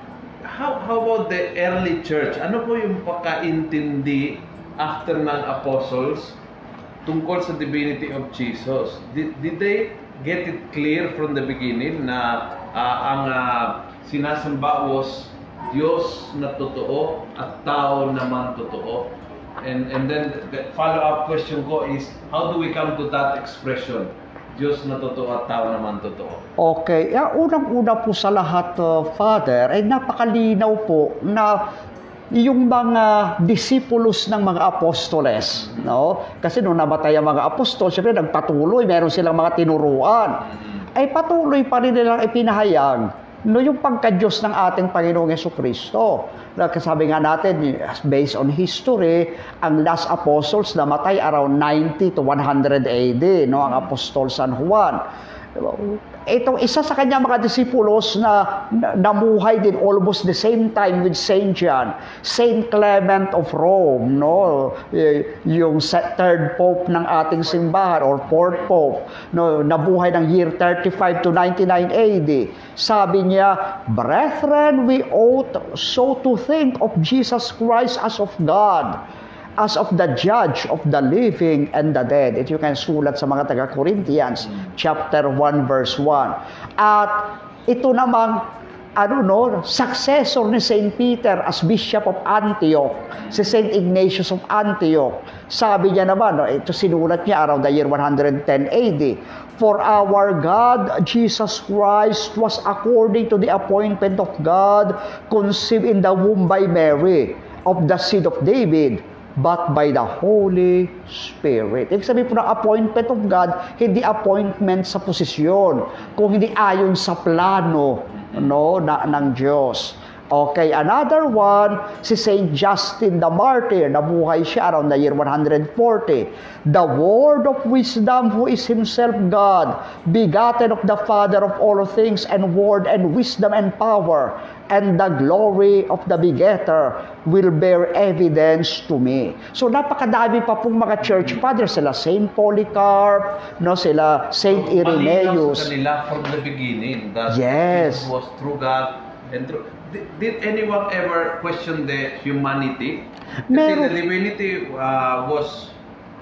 how, how about the early church? Ano po yung pagkaintindi after ng apostles tungkol sa divinity of Jesus. Did, did they get it clear from the beginning na ah, ang ah, sinasamba was Diyos na totoo at tao naman totoo? And and then the follow-up question ko is how do we come to that expression? Diyos na totoo at tao naman totoo. Okay, yeah, unang-una po sa lahat, uh, Father, ay napakalinaw po na yung mga disipulos ng mga apostoles, no? Kasi nung namatay ang mga apostol, syempre nagpatuloy, meron silang mga tinuruan. Ay patuloy pa rin nilang ipinahayag no yung pagka-Diyos ng ating Panginoong Yeso Kristo. Sabi nga natin, based on history, ang last apostles namatay around 90 to 100 AD, no? ang Apostol San Juan. Itong isa sa kanya mga disipulos na, na namuhay din almost the same time with Saint John, Saint Clement of Rome, no? Yung third pope ng ating simbahan or fourth pope, no, nabuhay ng year 35 to 99 AD. Sabi niya, Brethren, we ought so to think of Jesus Christ as of God as of the judge of the living and the dead. Ito yung sulat sa mga taga-Corinthians, chapter 1, verse 1. At ito namang ano no, successor ni St. Peter as Bishop of Antioch, si St. Ignatius of Antioch. Sabi niya naman, no, ito sinulat niya around the year 110 AD, For our God, Jesus Christ, was according to the appointment of God, conceived in the womb by Mary, of the seed of David, but by the Holy Spirit. Ibig sabihin po ng appointment of God, hindi appointment sa posisyon, kung hindi ayon sa plano no, na, ng Diyos. Okay, another one, si Saint Justin the Martyr, nabuhay siya around the year 140. The word of wisdom who is himself God, begotten of the Father of all things, and word and wisdom and power, and the glory of the begetter will bear evidence to me. So napakadami pa pong mga church fathers, sila Saint Polycarp, no, sila Saint Irenaeus. sa kanila from the beginning that Yes. Jesus was true God and true. Did, did anyone ever question the humanity? Kasi Meron. the divinity uh, was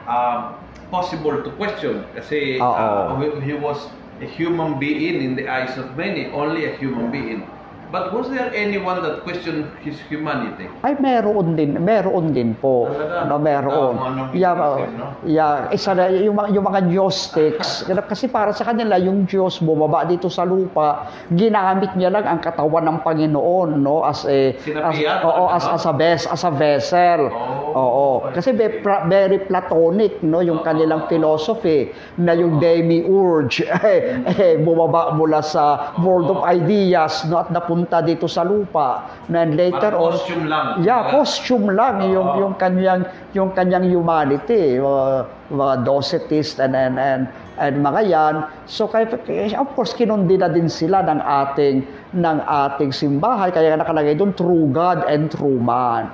uh, possible to question kasi uh, he was a human being in the eyes of many, only a human being. But was there anyone that questioned his humanity? Ay, meron din, meron din po. Talaga? No, meron. Ano, yeah, mysticism, uh, no? yeah, isa na, yung, yung mga Gnostics, kasi para sa kanila, yung Diyos bumaba dito sa lupa, ginamit niya lang ang katawan ng Panginoon, no, as a, as, Sinabihan, oo, as, ano? as a ves, as a vessel. Oh. Oo. Kasi be- pra- very platonic, no, yung kanilang philosophy, na yung demiurge, eh, eh, bumaba mula sa world of ideas, no, at napunta dito sa lupa. And later Parang on, costume lang. Yeah, costume lang yung Oo. yung kanyang yung kanyang humanity, mga, mga Docetist and and and, and mga yan. So kaya of course kinundi na din sila ng ating ng ating simbahan kaya nakalagay doon true God and true man.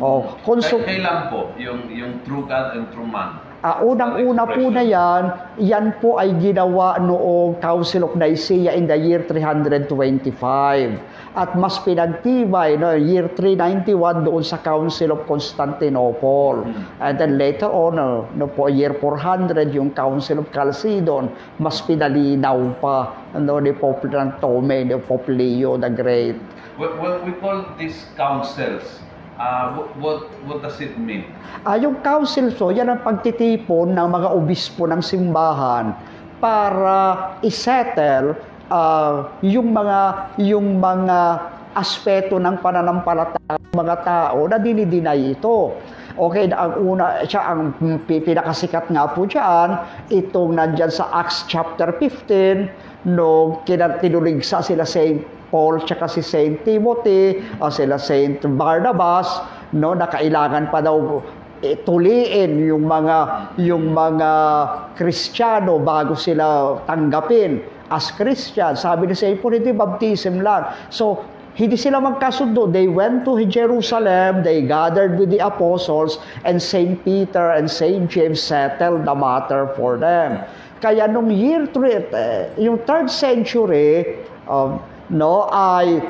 Oh, konsu- Kay- Kailan po yung yung true God and true man? Ah, unang-una po na yan, yan po ay ginawa noong Council of Nicaea in the year 325. At mas pinagtibay, no, year 391 doon sa Council of Constantinople. And then later on, no, no po, year 400, yung Council of Chalcedon, mas pinalinaw pa no, ni Pope ng Tome, ni Pope Leo the Great. When, when we call these councils, uh, what, what what does it mean? Ah, yung council so, yan ang pagtitipon ng mga obispo ng simbahan para isettle ah, yung mga yung mga aspeto ng pananampalataya ng mga tao na dinidinay ito. Okay, ang una, siya ang pi- pinakasikat nga po dyan, itong nandyan sa Acts chapter 15, nung kinatinuligsa sila Saint Paul tsaka si Saint Timothy, o sila Saint Barnabas, no, na kailangan pa daw eh, tuliin yung mga yung mga Kristiyano bago sila tanggapin as Christian. Sabi ni Saint Paul, hindi baptism lang. So, hindi sila magkasundo. They went to Jerusalem, they gathered with the apostles, and Saint Peter and Saint James settled the matter for them. Kaya nung year 3, yung third century, um, no, ay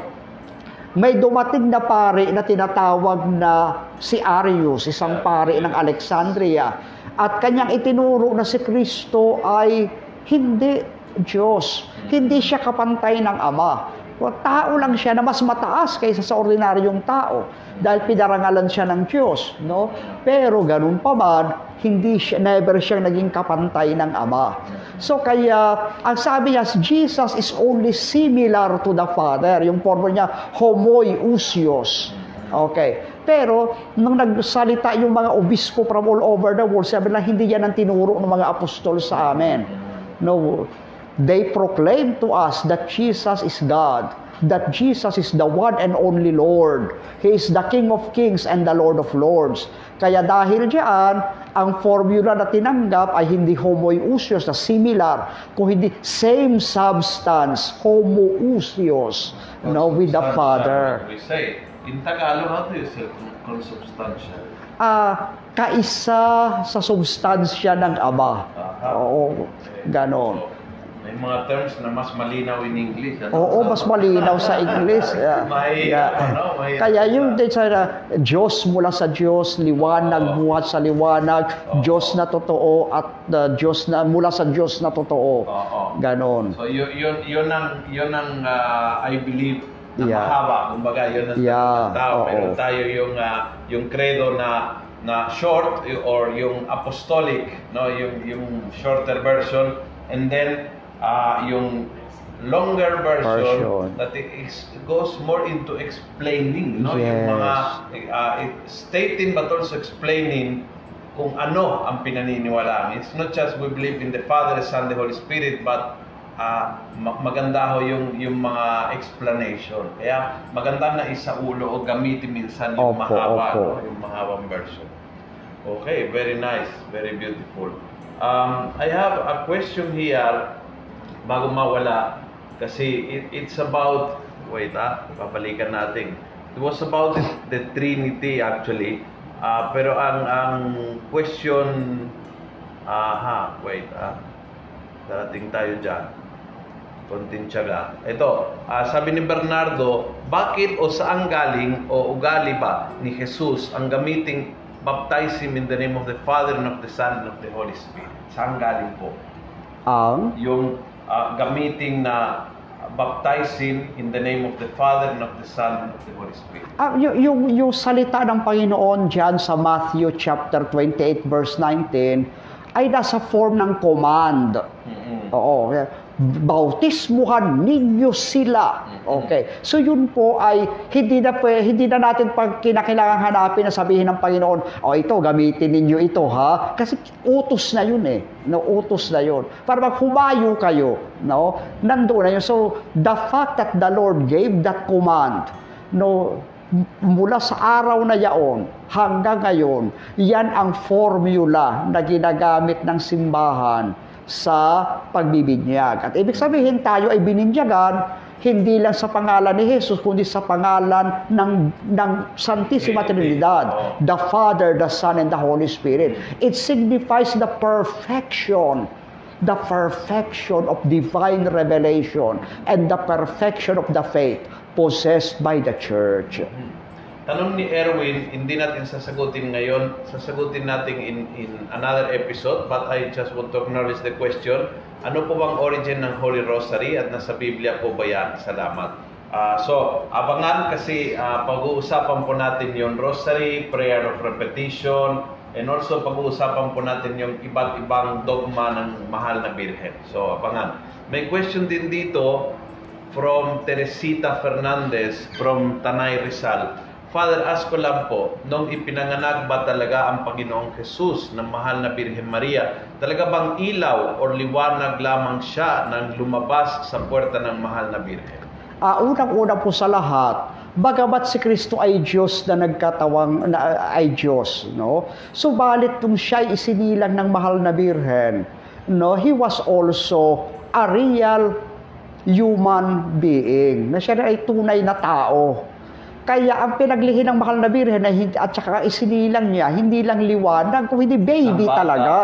may dumating na pari na tinatawag na si Arius, isang pari ng Alexandria. At kanyang itinuro na si Kristo ay hindi Diyos. Hindi siya kapantay ng Ama. Tao lang siya na mas mataas kaysa sa ordinaryong tao dahil pinarangalan siya ng Diyos, no? Pero ganun pa man, hindi siya never siyang naging kapantay ng Ama. So kaya ang sabi niya, Jesus is only similar to the Father. Yung form niya, homoiousios. Okay. Pero, nung nagsalita yung mga obispo from all over the world, sabi lang, hindi yan ang tinuro ng mga apostol sa amin. No, they proclaim to us that Jesus is God, that Jesus is the one and only Lord. He is the King of Kings and the Lord of Lords. Kaya dahil diyan, ang formula na tinanggap ay hindi homoiousios na similar, kung hindi same substance, homoousios, no, with the Father. We say, in Tagalog, how do you say consubstantial? Ah, kaisa sa substansya ng Ama. Aha. Oo, ganon. May mga terms na mas malinaw in English. ano? Oo, mas malinaw sa English. Yeah. May, Yeah. ano, may- Kaya yung din sa uh, Diyos mula sa Diyos, liwanag Oo. buhat sa liwanag, Oo. Diyos na totoo at uh, Diyos na mula sa Diyos na totoo. Oo. Ganon. So yun yun yun ang yun ang ah, I believe na Yeah. mahaba kumbaga yun ang Yeah, tao oo. pero tayo yung ah, yung credo na na short or yung apostolic no yung yung shorter version and then ah, yung longer version, Version. that it is, goes more into explaining no yung Yes. mga ah, it- stating but also explaining kung ano ang pinaniniwalaan. It's not just we believe in the Father, the Son, the Holy Spirit, but ah, ma- maganda ho yung, yung mga explanation. Kaya maganda na isaulo o gamitin minsan yung Opo, mahaba, opo. no? yung mahabang version. Okay, very nice, very beautiful. Um, I have a question here bago mawala kasi it, it's about wait ah babalikan natin it was about the, the Trinity actually Ah, pero ang ang question aha wait ah darating tayo diyan konting tiyaga. Ito, ah, sabi ni Bernardo, bakit o saan galing o ugali ba ni Jesus ang gamiting baptize him in the name of the Father and of the Son and of the Holy Spirit? Saan galing po? Ang yung ah, gamiting na baptize him in the name of the Father and of the Son and of the Holy Spirit. Ah, yung, yung, yung salita ng Panginoon dyan sa Matthew chapter 28 verse 19 ay nasa form ng command. Mm-mm. Oo. Bautismuhan ninyo sila. Okay. So yun po ay hindi na pwe- hindi na natin pag kinakailangan hanapin na sabihin ng Panginoon, "O ito gamitin ninyo ito ha." Kasi utos na yun eh. No, utos na yun. Para mag humayo kayo, no? Nandoon na yun. So the fact that the Lord gave that command, no, mula sa araw na yaon hanggang ngayon, yan ang formula na ginagamit ng simbahan sa pagbibinyag. At ibig sabihin tayo ay bininyagan hindi lang sa pangalan ni Jesus, kundi sa pangalan ng, ng Santissima Trinidad, the Father, the Son, and the Holy Spirit. It signifies the perfection the perfection of divine revelation and the perfection of the faith possessed by the church. Tanong ni Erwin, hindi natin sasagutin ngayon. Sasagutin natin in, in another episode, but I just want to acknowledge the question. Ano po bang origin ng Holy Rosary at nasa Biblia po ba yan? Salamat. Ah, so, abangan kasi ah, pag-uusapan po natin yung Rosary, Prayer of Repetition, and also pag-uusapan po natin yung iba't ibang dogma ng mahal na Birhen. So, abangan. May question din dito from Teresita Fernandez from Tanay Rizal. Father, lang po, nung ipinanganak ba talaga ang Panginoong Jesus ng mahal na Birhen Maria, talaga bang ilaw o liwanag lamang siya nang lumabas sa puerta ng mahal na Birhen? Ah, unang-una po sa lahat, bagamat si Kristo ay Diyos na nagkatawang na, ay Diyos, no? Subalit nung siya ay isinilang ng mahal na birhen, no, he was also a real human being. Na siya ay tunay na tao. Kaya ang pinaglihi ng mahal na birhen hindi, at saka isinilang niya, hindi lang liwanag, kung hindi baby Ang bata. talaga.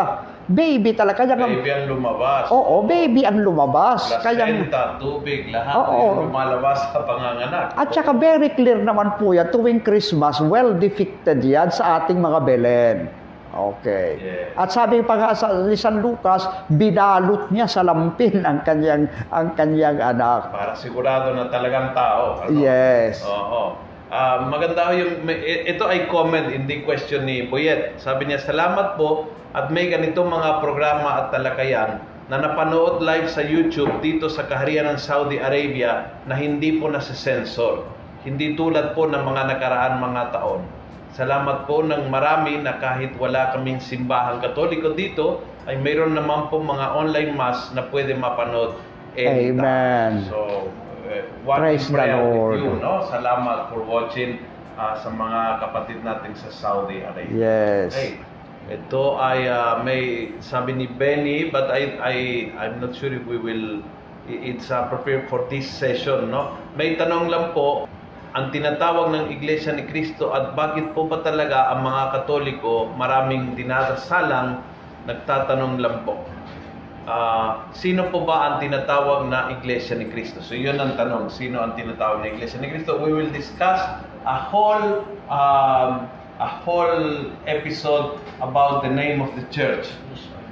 Baby talaga. Kaya nga- Baby ang lumabas. Oo, baby ang lumabas. Kaya Placenta, tubig, lahat Oo. yung lumalabas sa panganganak. At saka very clear naman po yan, tuwing Christmas, well depicted yan sa ating mga Belen. Okay. Yes. At sabi pa nga sa ni San Lucas, binalot niya sa lampin ang kanyang ang kanyang anak. Para sigurado na talagang tao. ano? Yes. Oo. Ah, maganda ho yung ito ay comment hindi question ni Boyet. Sabi niya, "Salamat po at may ganitong mga programa at talakayan na napanood live sa YouTube dito sa kaharian ng Saudi Arabia na hindi po nasa-sensor. Hindi tulad po ng mga nakaraan mga taon. Salamat po ng marami na kahit wala kaming simbahang katoliko dito, ay mayroon naman po mga online mass na pwede mapanood anytime. Amen. So, uh, what Praise the Lord. you, no? Salamat for watching ah, sa mga kapatid natin sa Saudi Arabia. Yes. Okay. Ito ay ah, may sabi ni Benny but I I I'm not sure if we will it's uh, prepared for this session no. May tanong lang po ang tinatawag ng Iglesia ni Cristo at bakit po ba talaga ang mga Katoliko maraming dinadasalang nagtatanong lang po. Ah, sino po ba ang tinatawag na Iglesia ni Cristo? So yun ang tanong, sino ang tinatawag na Iglesia ni Cristo? We will discuss a whole um, a whole episode about the name of the church.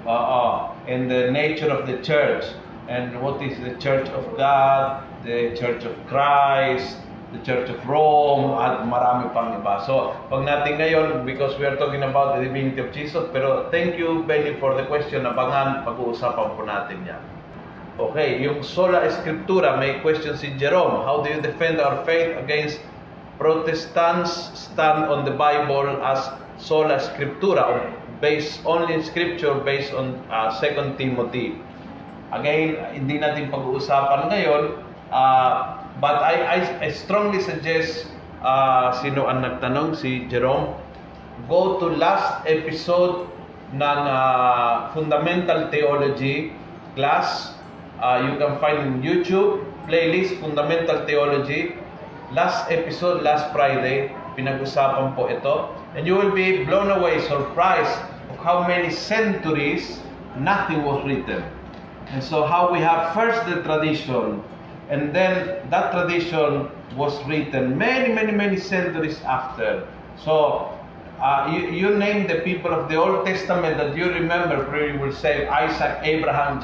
Uh, and the nature of the church and what is the church of God, the church of Christ, the Church of Rome, at marami pang iba. So, pag natin ngayon, because we are talking about the divinity of Jesus, pero thank you, Benny, for the question. Abangan, pag-uusapan po natin yan. Okay, yung sola escritura, may question si Jerome. How do you defend our faith against Protestants stand on the Bible as sola scriptura, or based only in scripture, based on uh, 2 Timothy. Again, hindi natin pag-uusapan ngayon, uh, but I, I, I strongly suggest, uh, sino ang nagtanong, si Jerome, go to last episode ng uh, Fundamental Theology class. Uh, you can find in YouTube, playlist Fundamental Theology. Last episode, last Friday, pinag-usapan po ito. And you will be blown away, surprised of how many centuries nothing was written. And so how we have first the tradition, and then that tradition was written many, many, many centuries after. So uh, you, you name the people of the Old Testament that you remember, probably will say Isaac, Abraham,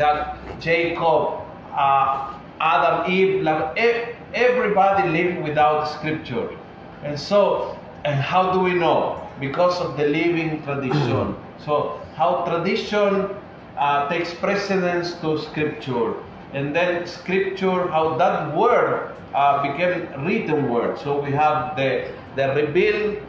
Jacob, uh, Adam, Eve, like, everybody lived without scripture. And so, and how do we know? Because of the living tradition. So, how tradition uh, takes precedence to scripture. And then scripture, how that word uh, became written word. So we have the, the revealed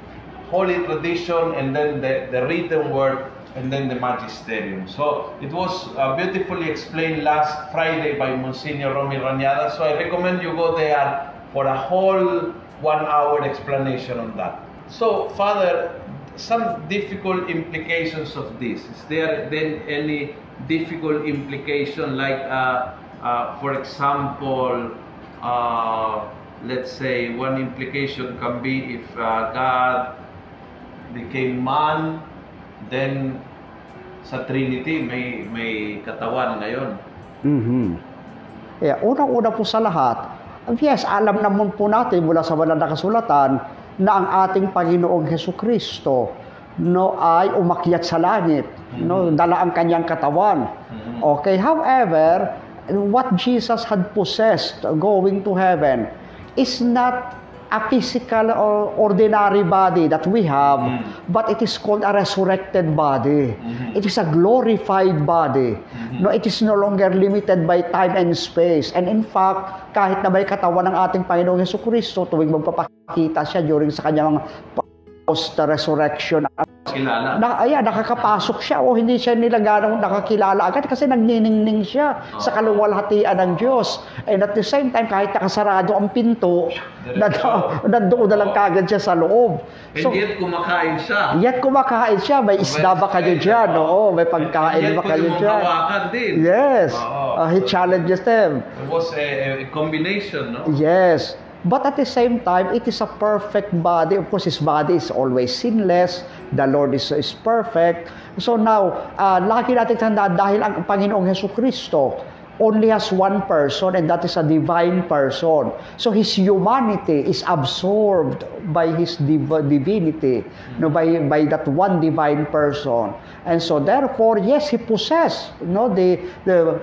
holy tradition and then the, the written word and then the magisterium. So it was uh, beautifully explained last Friday by Monsignor Romy Raniada. So I recommend you go there for a whole one hour explanation on that. So, Father, some difficult implications of this. Is there then any difficult implication like, uh, uh, for example, uh, let's say one implication can be if uh, God became man, then sa Trinity may may katawan ngayon. Mhm. Yeah, unang-una po sa lahat, yes, alam naman po natin mula sa banal na kasulatan na ang ating Panginoong Heso Kristo no ay umakyat sa langit, no dala ang kanyang katawan. Mhm. Okay, however, what Jesus had possessed going to heaven is not a physical or ordinary body that we have, Mm. but it is called a resurrected body. Mhm. It is a glorified body. Mhm. No, it is no longer limited by time and space. And in fact, kahit na may katawan ng ating Panginoong Heso Kristo, tuwing magpapakita siya during sa kanyang post-resurrection, Kilala. na, ayan, nakakapasok siya o hindi siya nila ganong nakakilala agad kasi nagniningning siya sa Oo. kaluwalhatian ng Diyos. And at the same time, kahit nakasarado ang pinto, nando- nandoon na lang kagad siya sa loob. And yet kumakain siya. Yet kumakain siya, may isda ba kayo dyan? Oo, may pagkain ba kayo dyan? din. Yes, Oo. Uh, he challenges them. It was a, a combination, no? Yes. But at the same time, it is a perfect body. Of course, His body is always sinless. The Lord is, is perfect. So now, uh, lagi natin tandaan dahil ang Panginoong Heso Kristo only has one person and that is a divine person. So his humanity is absorbed by his div- divinity, no, by, by that one divine person. And so therefore, yes, he possessed no, the, the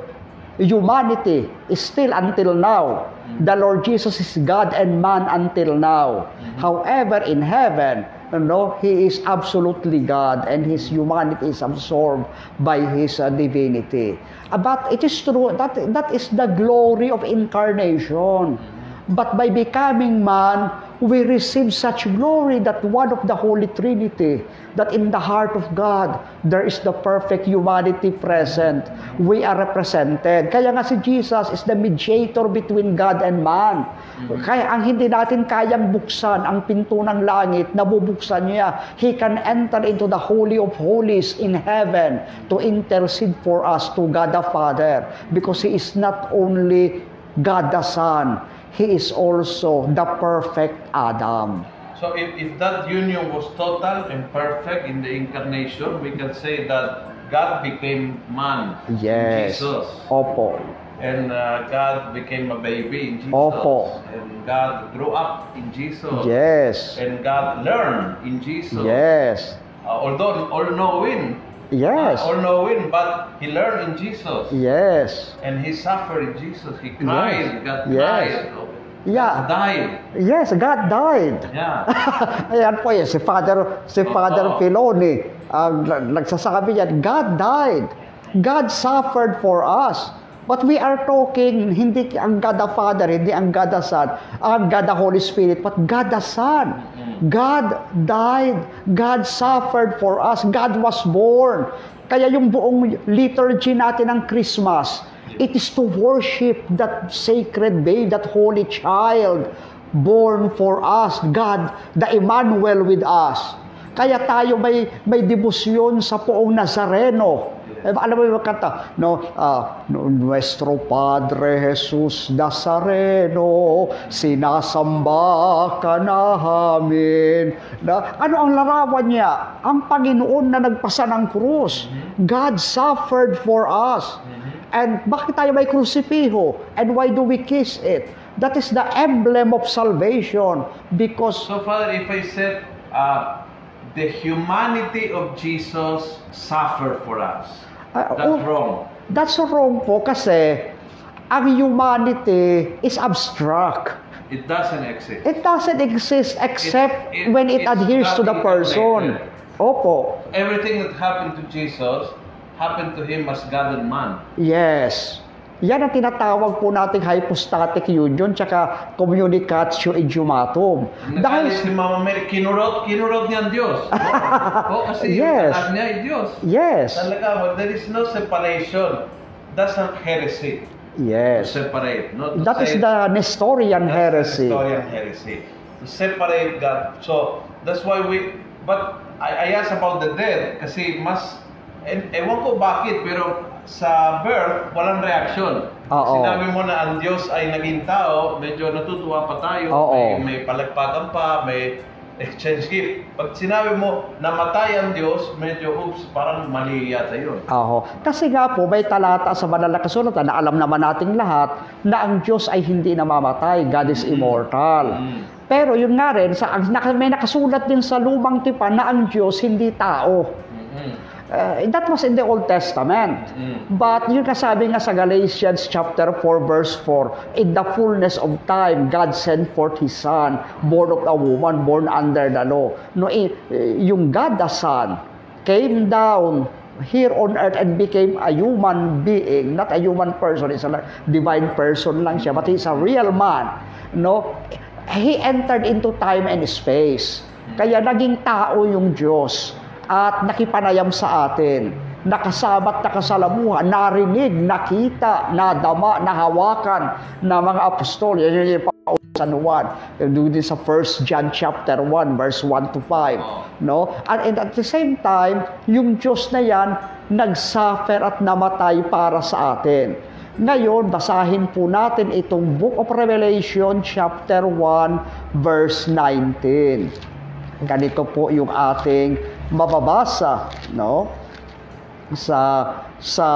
humanity is still until now. The Lord Jesus is God and man until now. However, in heaven, you know, He is absolutely God and His humanity is absorbed by His uh, divinity. Uh, but it is true that that is the glory of incarnation. But by becoming man, we receive such glory that one of the Holy Trinity, that in the heart of God, there is the perfect humanity present. We are represented. Kaya nga si Jesus is the mediator between God and man. Kaya ang hindi natin kayang buksan ang pinto ng langit, nabubuksan niya. He can enter into the Holy of Holies in heaven to intercede for us to God the Father because He is not only God the Son, He is also the perfect Adam. So if, if that union was total and perfect in the incarnation, we can say that God became man in Yes. Jesus. Opo. And uh, God became a baby in Jesus. Opo. And God grew up in Jesus. Yes. And God learned in Jesus. Yes. Uh, although all-knowing, Yes. uh, all-knowing, but he learned in Jesus. Yes. And he suffered in Jesus. He cried. God Yes. cried. Yeah. Died. Yes, God died. Yeah. Ayan po yan, si Father, si Father Oo. Filoni, ang nagsasabi yan, God died. God suffered for us. But we are talking, hindi ang God the Father, hindi ang God the Son, ang God the Holy Spirit, but God the Son. God died. God suffered for us. God was born. Kaya yung buong liturgy natin ng Christmas, it is to worship that sacred babe, that holy child born for us, God, the Emmanuel with us. Kaya tayo may may debosyon sa poong Nazareno. Eh, alam mo yung kanta, no, no, Nuestro Padre Jesus Nazareno, sinasamba ka namin. Na, ano ang larawan niya? Ang Panginoon na nagpasa ng krus. God suffered for us. And bakit tayo may krusipiho? And why do we kiss it? That is the emblem of salvation because So, Father, if I said uh, the humanity of Jesus suffered for us, Ah, that's oh. wrong. that's wrong po kasi ang humanity is abstract. It doesn't exist. It doesn't exist except It- it- when it adheres to the person. connected. Opo. Everything that happened to Jesus happened to him as God and man. Yes. Yan ang tinatawag po nating hypostatic union tsaka communicatio idiomatum. Dahil si Mama Mary, kinurot, kinurot niya ang Diyos. Oo, kasi Yes. yung anak niya ay Diyos. yes, Talaga, well, there is no separation. That's not heresy. To yes. separate. No? To That is say- the Nestorian heresy. the Nestorian heresy. To separate God. So, that's why we, but I, I asked about the dead kasi mas, e, ewan ko bakit, pero sa birth, walang reaction. Oo. Sinabi mo na ang Diyos ay naging tao, medyo natutuwa pa tayo, Oo. may, may palagpagan pa, may exchange gift. Pag sinabi mo, namatay ang Diyos, medyo, oops, parang mali yata yun. Aho. Kasi nga po, may talata sa banal na kasulatan na alam naman nating lahat na ang Diyos ay hindi namamatay. God is immortal. Mm. Pero yun nga rin, sa, ang- naka- may nakasulat din sa lumang tipan na ang Diyos hindi tao. Mhm. Uh, that was in the Old Testament. Mm. But yung kasabi nga sa Galatians chapter 4 verse 4, in the fullness of time, God sent forth His Son, born of a woman, born under the law. No, eh, yung God the Son came down here on earth and became a human being, not a human person, it's a divine person lang siya, but he's a real man. No? He entered into time and space. Kaya naging tao yung Diyos at nakipanayam sa atin. Nakasabat, nakasalamuha, narinig, nakita, nadama, nahawakan na mga apostol. Yan yung ipapaulit sa Juan. Doon din sa 1 John chapter 1 verse 1 to 5. No? And, and at the same time, yung Diyos na yan nagsuffer at namatay para sa atin. Ngayon, basahin po natin itong Book of Revelation chapter 1 verse 19. Ganito po yung ating mababasa, no? sa sa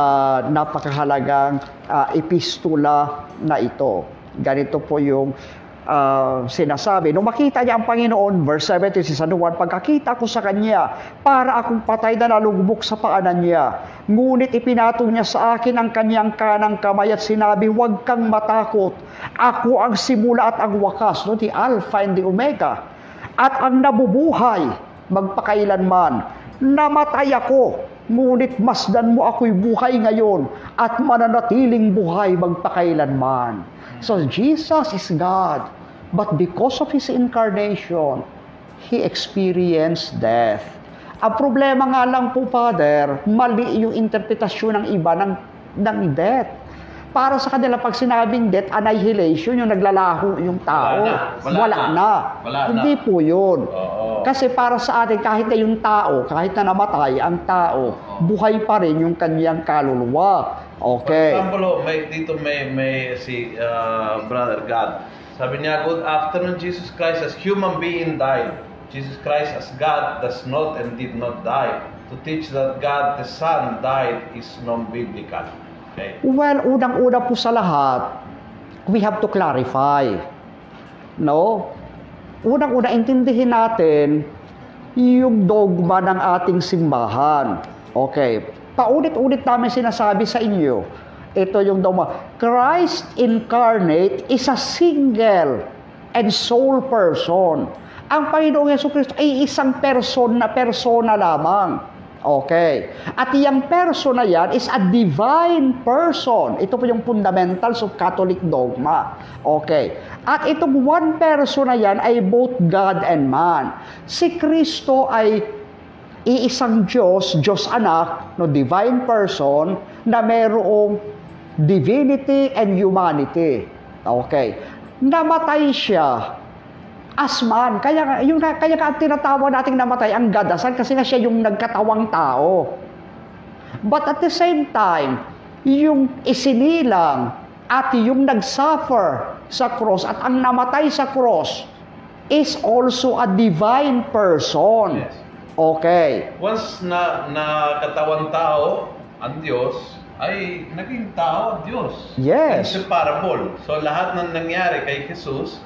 napakahalagang ah, epistula na ito. Ganito po yung ah, sinasabi. Nung makita niya ang Panginoon, verse 17, si San Juan, pagkakita ko sa kanya, para akong patay na nalugmok sa paanan niya. Ngunit ipinatong niya sa akin ang kanyang kanang kamay at sinabi, huwag kang matakot. Ako ang simula at ang wakas, no? the Alpha and the Omega. At ang nabubuhay, magpakailanman. Namatay ako, ngunit masdan mo ako'y buhay ngayon at mananatiling buhay magpakailanman. So Jesus is God, but because of His incarnation, He experienced death. Ang problema nga lang po, Father, mali yung interpretasyon ng iba ng, ng death. Para sa kanila, pag sinabing death, annihilation, yung naglalaho yung tao. Wala na. Wala na. Wala na. Hindi po yun. Oo. Kasi para sa atin, kahit na yung tao, kahit na namatay ang tao, buhay pa rin yung kanyang kaluluwa. For Okay. example, oh, may, dito may, may si uh, Brother God. Sabi niya, Good afternoon, Jesus Christ as human being died. Jesus Christ as God does not and did not die. To teach that God the Son died is non-biblical. Well, unang-una po sa lahat, we have to clarify. No? Unang-una, intindihin natin yung dogma ng ating simbahan. Okay. Paulit-ulit namin sinasabi sa inyo, ito yung dogma. Christ incarnate is a single and sole person. Ang Panginoong Yeso Kristo ay isang person na persona lamang. Okay. At yung person na yan is a divine person. Ito po yung fundamentals of Catholic dogma. Okay. At itong one person na yan ay both God and man. Si Kristo ay iisang Diyos, Diyos anak, no divine person na mayroong divinity and humanity. Okay. Namatay siya as man. Kaya yung, kaya ang tinatawag nating namatay ang gadasan kasi nga siya yung nagkatawang tao. But at the same time, yung isinilang at yung nagsuffer sa cross at ang namatay sa cross is also a divine person. Yes. Okay. Once na nakatawang tao, ang Diyos, ay naging tao ang Diyos. Yes. Inseparable. So lahat ng nangyari kay Jesus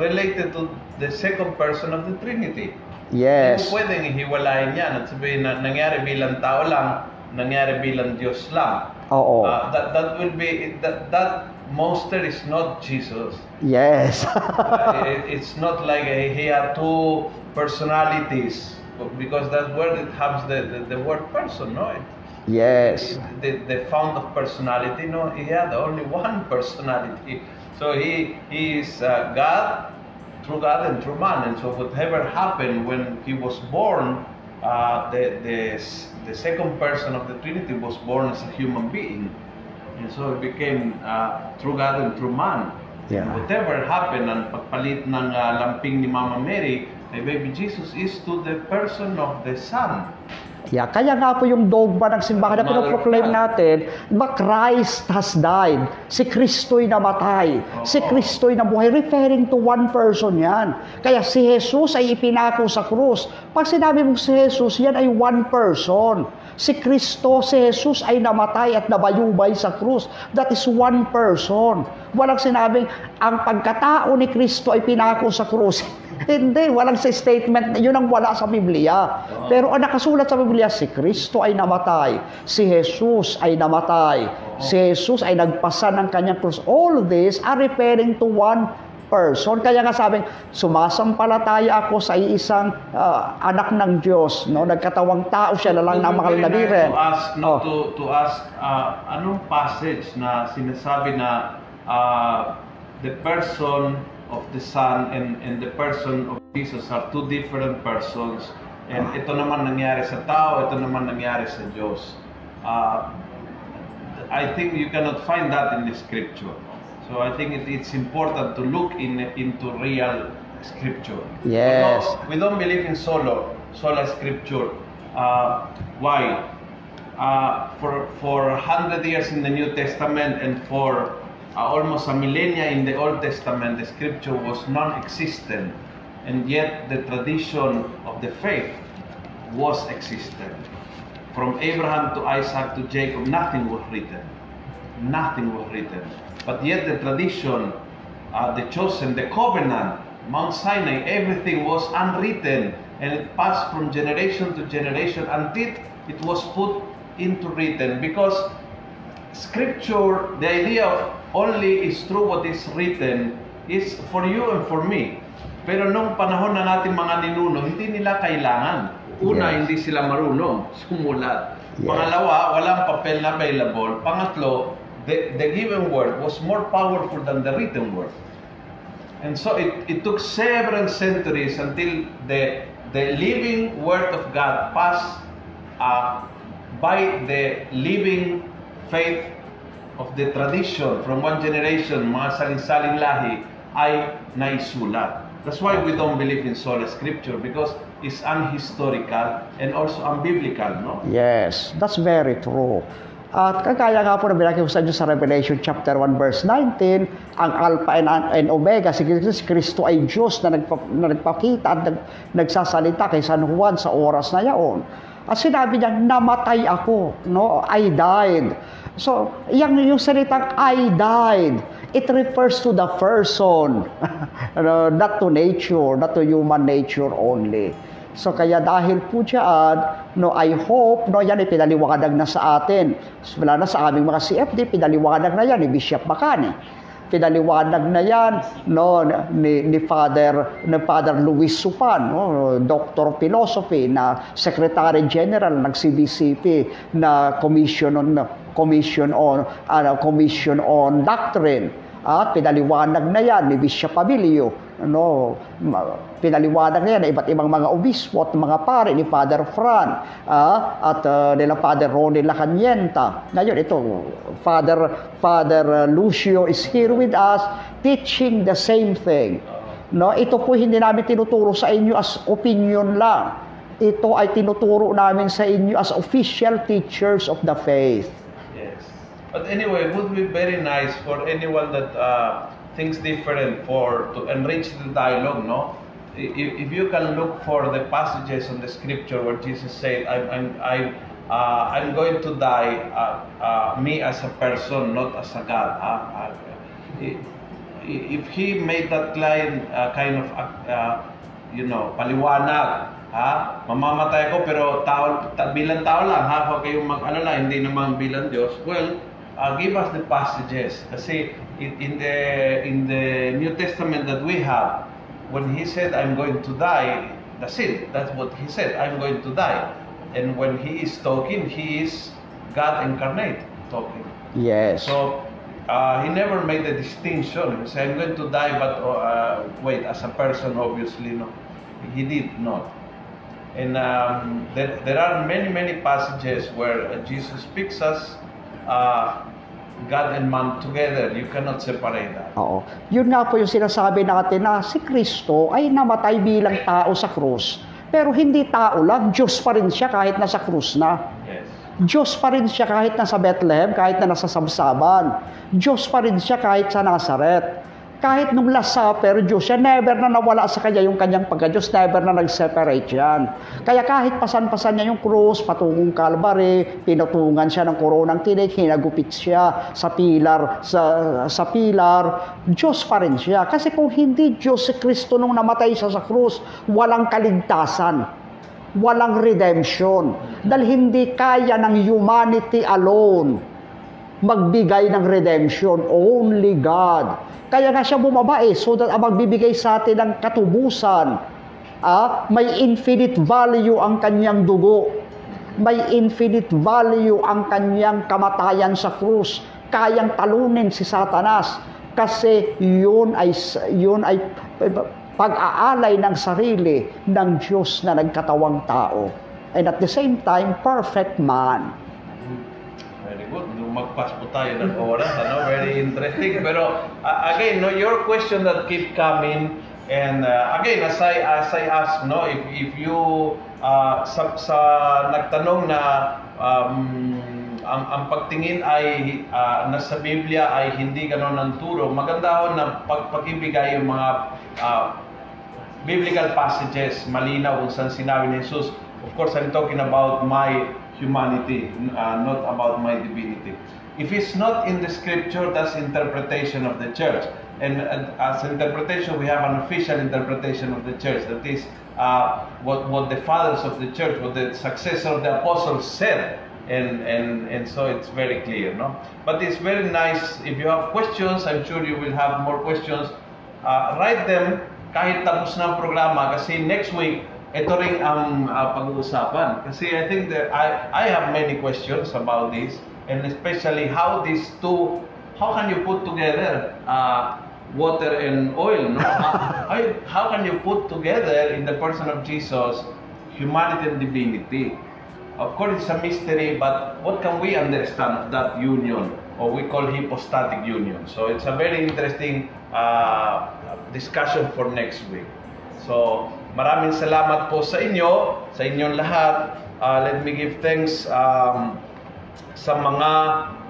related to the second person of the Trinity. Yes. Hindi pwedeng hiwalayin yan at sabihin na nangyari bilang tao lang, nangyari bilang Diyos lang. Oo. Uh, that, that will be, that, that monster is not Jesus. Yes. Uh, it- it's not like uh, he had two personalities because that's where it has the, the, the word person, no? It, yes. the, the fount of personality, no, he had only one personality. So he, he is uh, God, true God and true man. And so whatever happened when he was born, uh, the, the, the second person of the Trinity was born as a human being. And so he became uh, true God and true man. Yeah. Whatever happened, ang pagpalit ng uh, lamping ni Mama Mary, kay baby Jesus is to the person of the Son. Yeah, kaya nga po yung dogma ng simbahan na pinoproclaim natin, ba Christ has died. Si Kristo'y namatay. Si. Kristo'y nabuhay. Referring to one person yan. Kaya si Jesus ay ipinako sa krus. Pag sinabi mong si Jesus, yan ay one person. Si Kristo, si Jesus ay namatay at nabayubay sa krus. That is one person. Walang sinabing, ang pagkatao ni Kristo ay pinako sa krus. Hindi, walang sa statement. Yun ang wala sa Biblia. Pero ang nakasulat sa Biblia, si Kristo ay namatay. Si Jesus ay namatay. Si Jesus ay nagpasa ng kanyang krus. All this are referring to one person. Kaya nga sabing, sumasampalataya ako sa isang ah, anak ng Diyos. No? Nagkatawang tao siya na lang na It would mahal be na very nice biren. To ask, no, Oh. to, to ask, uh, anong passage na sinasabi na uh, the person of the Son and, and the person of Jesus are two different persons. And ito naman nangyari sa tao, ito naman nangyari sa Diyos. Uh, I think you cannot find that in the scripture. So I think it, it's important to look in into real scripture. Yes. We don't believe in solo, sola scripture. Uh, why? Uh, for for hundred years in the New Testament and for uh, almost a millennia in the Old Testament, the scripture was non-existent, and yet the tradition of the faith was existent. from Abraham to Isaac to Jacob, nothing was written. Nothing was written. But yet the tradition, uh, the chosen, the covenant, Mount Sinai, everything was unwritten and it passed from generation to generation until it was put into written because scripture, the idea of only is true what is written is for you and for me. Pero nung panahon na natin mga ninuno, hindi nila kailangan. Una, Yes. hindi sila marunong sumulat. Yes. Pangalawa, walang papel na available. Pangatlo, the, the given word was more powerful than the written word. And so it, it took several centuries until the, the living word of God passed uh, by the living faith of the tradition from one generation, mga saling-saling lahi, ay naisulat. That's why we don't believe in sola scripture because it's unhistorical and also unbiblical, no? Yes, that's very true. At kagaya nga po na binakiusan nyo sa Revelation chapter 1 verse 19, ang Alpha and, and Omega, si Kristo ay Diyos na, nagpa, na nagpakita at nag, nagsasalita kay San Juan sa oras na yaon. At sinabi niya, namatay ako, no? I died. So, yung, yung salitang I died, it refers to the person, not to nature, not to human nature only. So kaya dahil po dyan, no, I hope, no, yan ay pinaliwanag na sa atin. Wala na sa aming mga CFD, pinaliwanag na yan ni Bishop Bacani. Pinaliwanag na yan no, ni, ni Father ni Father Luis Supan, no, Doctor of Philosophy, na Secretary General ng CBCP, na Commission on Commission on ano, Commission on Doctrine. At pinaliwanag na yan ni Bishop Abilio. Ano, ma- pinaliwanag na yan ng iba't ibang mga obispo at mga pare ni Father Fran ah, at uh, nila Father Ronnie Lacanienta. Ngayon ito, Father, Father uh, Lucio is here with us teaching the same thing. No, ito po hindi namin tinuturo sa inyo as opinion lang. Ito ay tinuturo namin sa inyo as official teachers of the faith. But anyway, it would be very nice for anyone that uh, thinks different for to enrich the dialogue, no? If, if you can look for the passages in the scripture where Jesus said, "I'm I'm I'm, uh, I'm going to die, uh, uh, me as a person, not as a God." i- i- if he made that line uh, kind of, uh, you know, paliwanag, ha? Mamamatay ko pero tao, ta, bilang tao lang, ha? Huwag kayong mag-alala, hindi naman bilang Diyos. Well, uh, give us the passages. Kasi in, in the in the New Testament that we have, when he said, I'm going to die, that's it. That's what he said, I'm going to die. And when he is talking, he is God incarnate talking. Yes. So uh, he never made a distinction. He said, I'm going to die, but uh, wait, as a person, obviously, no. He did not. And um, there, there are many, many passages where Jesus speaks us uh, God and man together. You cannot separate that. Oo. Yun nga po yung sinasabi natin na si Kristo ay namatay bilang tao sa krus. Pero hindi tao lang, Diyos pa rin siya kahit nasa krus na. Yes. Diyos pa rin siya kahit nasa Bethlehem, kahit na nasa Sabsaban. Diyos pa rin siya kahit sa Nazareth. Kahit nung Last Supper, Diyos siya, never na nawala sa kanya yung kanyang pagka-Diyos, never na nag-separate yan. Kaya kahit pasan-pasan niya yung krus, patungong Calvary, pinutungan siya ng koronang tinik, hinagupit siya sa pilar, sa, sa pilar, Diyos pa rin siya. Kasi kung hindi Diyos si Kristo nung namatay siya sa krus, walang kaligtasan walang redemption. Dahil hindi kaya ng humanity alone magbigay ng redemption. Only God. Kaya nga siya bumaba eh, so that ang magbibigay sa atin ng katubusan, ah, may infinite value ang kanyang dugo. May infinite value ang kanyang kamatayan sa krus. Kayang talunin si Satanas kasi yun ay yun ay pag-aalay ng sarili ng Diyos na nagkatawang tao. And at the same time, perfect man. Lumagpas po tayo ng oras. Ano? Very interesting. Pero uh, again, no, your question that keep coming and uh, again, as I as I ask, no, if if you uh, sa, sa nagtanong na um, ang, ang pagtingin ay uh, nasa Biblia ay hindi ganon ang turo. Maganda ho na pagpakibigay yung mga uh, biblical passages malinaw kung saan sinabi ni Jesus. Of course, I'm talking about my humanity, uh, not about my divinity. If it's not in the scripture, that's interpretation of the church. And uh, as interpretation, we have an official interpretation of the church. That is uh, what, what the fathers of the church, what the successor of the apostles said. And, and, and so it's very clear, no? But it's very nice. If you have questions, I'm sure you will have more questions. Uh, write them kahit tapos na programa kasi next week, ito rin ang uh, pag-uusapan. Kasi I think that I, I have many questions about this and especially how these two, how can you put together uh, water and oil? No? how, how can you put together in the person of Jesus humanity and divinity? Of course, it's a mystery, but what can we understand of that union, or we call hypostatic union? So it's a very interesting uh, discussion for next week. So maraming salamat po sa inyo, sa inyong lahat. Uh, let me give thanks um, sa mga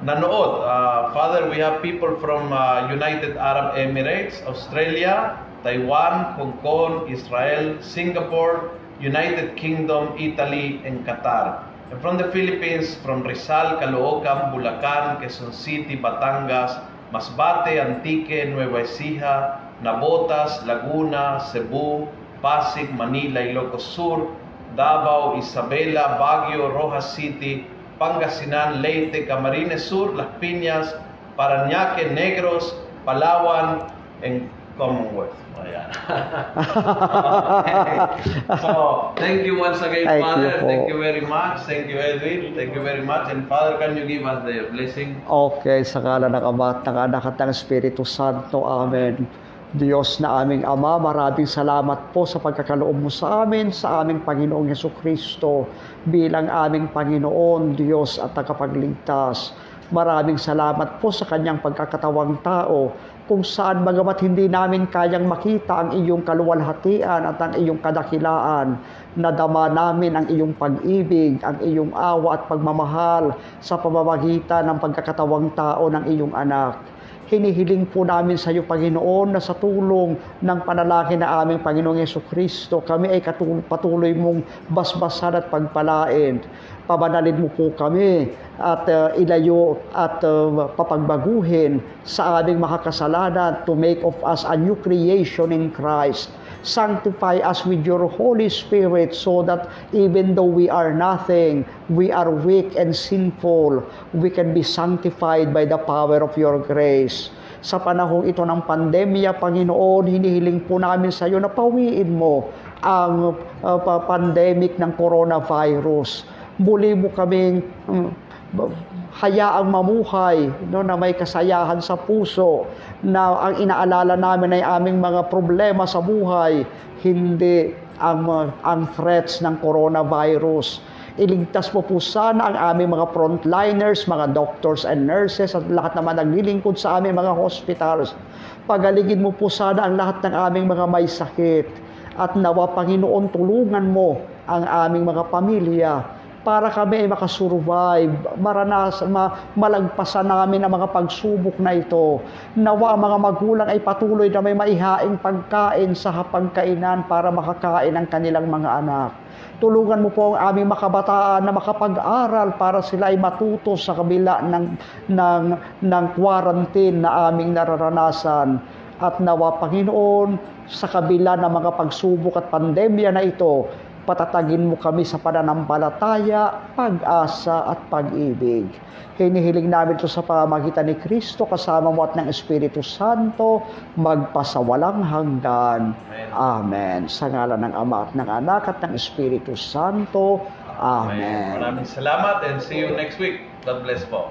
nanood. Uh, Father, we have people from uh, United Arab Emirates, Australia, Taiwan, Hong Kong, Israel, Singapore, United Kingdom, Italy, and Qatar. And from the Philippines, from Rizal, Caloocan, Bulacan, Quezon City, Batangas, Masbate, Antique, Nueva Ecija, Nabotas, Laguna, Cebu, Pasig, Manila, Ilocos Sur, Davao, Isabela, Baguio, Rojas City, Pangasinan, Leyte, Camarines Sur, Las Piñas, Parañaque, Negros, Palawan, and Commonwealth. Ayan. so, thank you once again, Thank you Father. po. thank you very much. Thank you, Edwin. Thank you very much. And Father, can you give us the blessing? Okay, sa ngala ng Ama ng Anak at ng Espiritu Santo. Amen. Diyos na aming Ama, maraming salamat po sa pagkakaloob mo sa amin, sa aming Panginoong Yeso Kristo, bilang aming Panginoon, Diyos at tagapagligtas. Maraming salamat po sa kanyang pagkakatawang tao, kung saan bagamat hindi namin kayang makita ang iyong kaluwalhatian at ang iyong kadakilaan, nadama namin ang iyong pag-ibig, ang iyong awa at pagmamahal sa pamamagitan ng pagkakatawang tao ng iyong anak. Hinihiling po namin sa iyo, Panginoon, na sa tulong ng panalangin na aming Panginoong Yeso Kristo, kami ay katul- patuloy mong basbasan at pagpalain. Pabanalin mo po kami at uh, ilayo at uh, papagbaguhin sa aming makakasalanan to make of us a new creation in Christ. Sanctify us with your Holy Spirit so that even though we are nothing, we are weak and sinful, we can be sanctified by the power of your grace. Sa panahong ito ng pandemya, Panginoon, hinihiling po namin sa iyo na pawiin mo ang uh, pa- pandemic ng coronavirus. Muli mo kaming mm, hayaang mamuhay no, na may kasayahan sa puso na ang inaalala namin ay aming mga problema sa buhay hindi ang ang threats ng coronavirus iligtas mo po sana ang aming mga frontliners, mga doctors and nurses at lahat naman naglilingkod sa aming mga hospitals. Pagaligin mo po sana ang lahat ng aming mga may sakit. At nawa, Panginoon, tulungan mo ang aming mga pamilya para kami ay makasurvive, maranas, ma, malagpasan namin ang mga pagsubok na ito. Nawa ang mga magulang ay patuloy na may maihaing pagkain sa hapagkainan para makakain ang kanilang mga anak. Tulungan mo po ang aming makabataan na makapag-aral para sila ay matuto sa kabila ng, ng, ng quarantine na aming nararanasan. At nawa, Panginoon, sa kabila ng mga pagsubok at pandemya na ito, patatagin mo kami sa pananampalataya, pag-asa at pag-ibig. Hinihiling namin ito sa pamamagitan ni Kristo kasama mo at ng Espiritu Santo magpasawalang hanggan. Amen. Sa ngalan ng Ama at ng Anak at ng Espiritu Santo. Amen. Maraming salamat and see you next week. God bless po.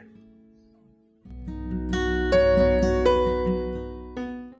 Thank you.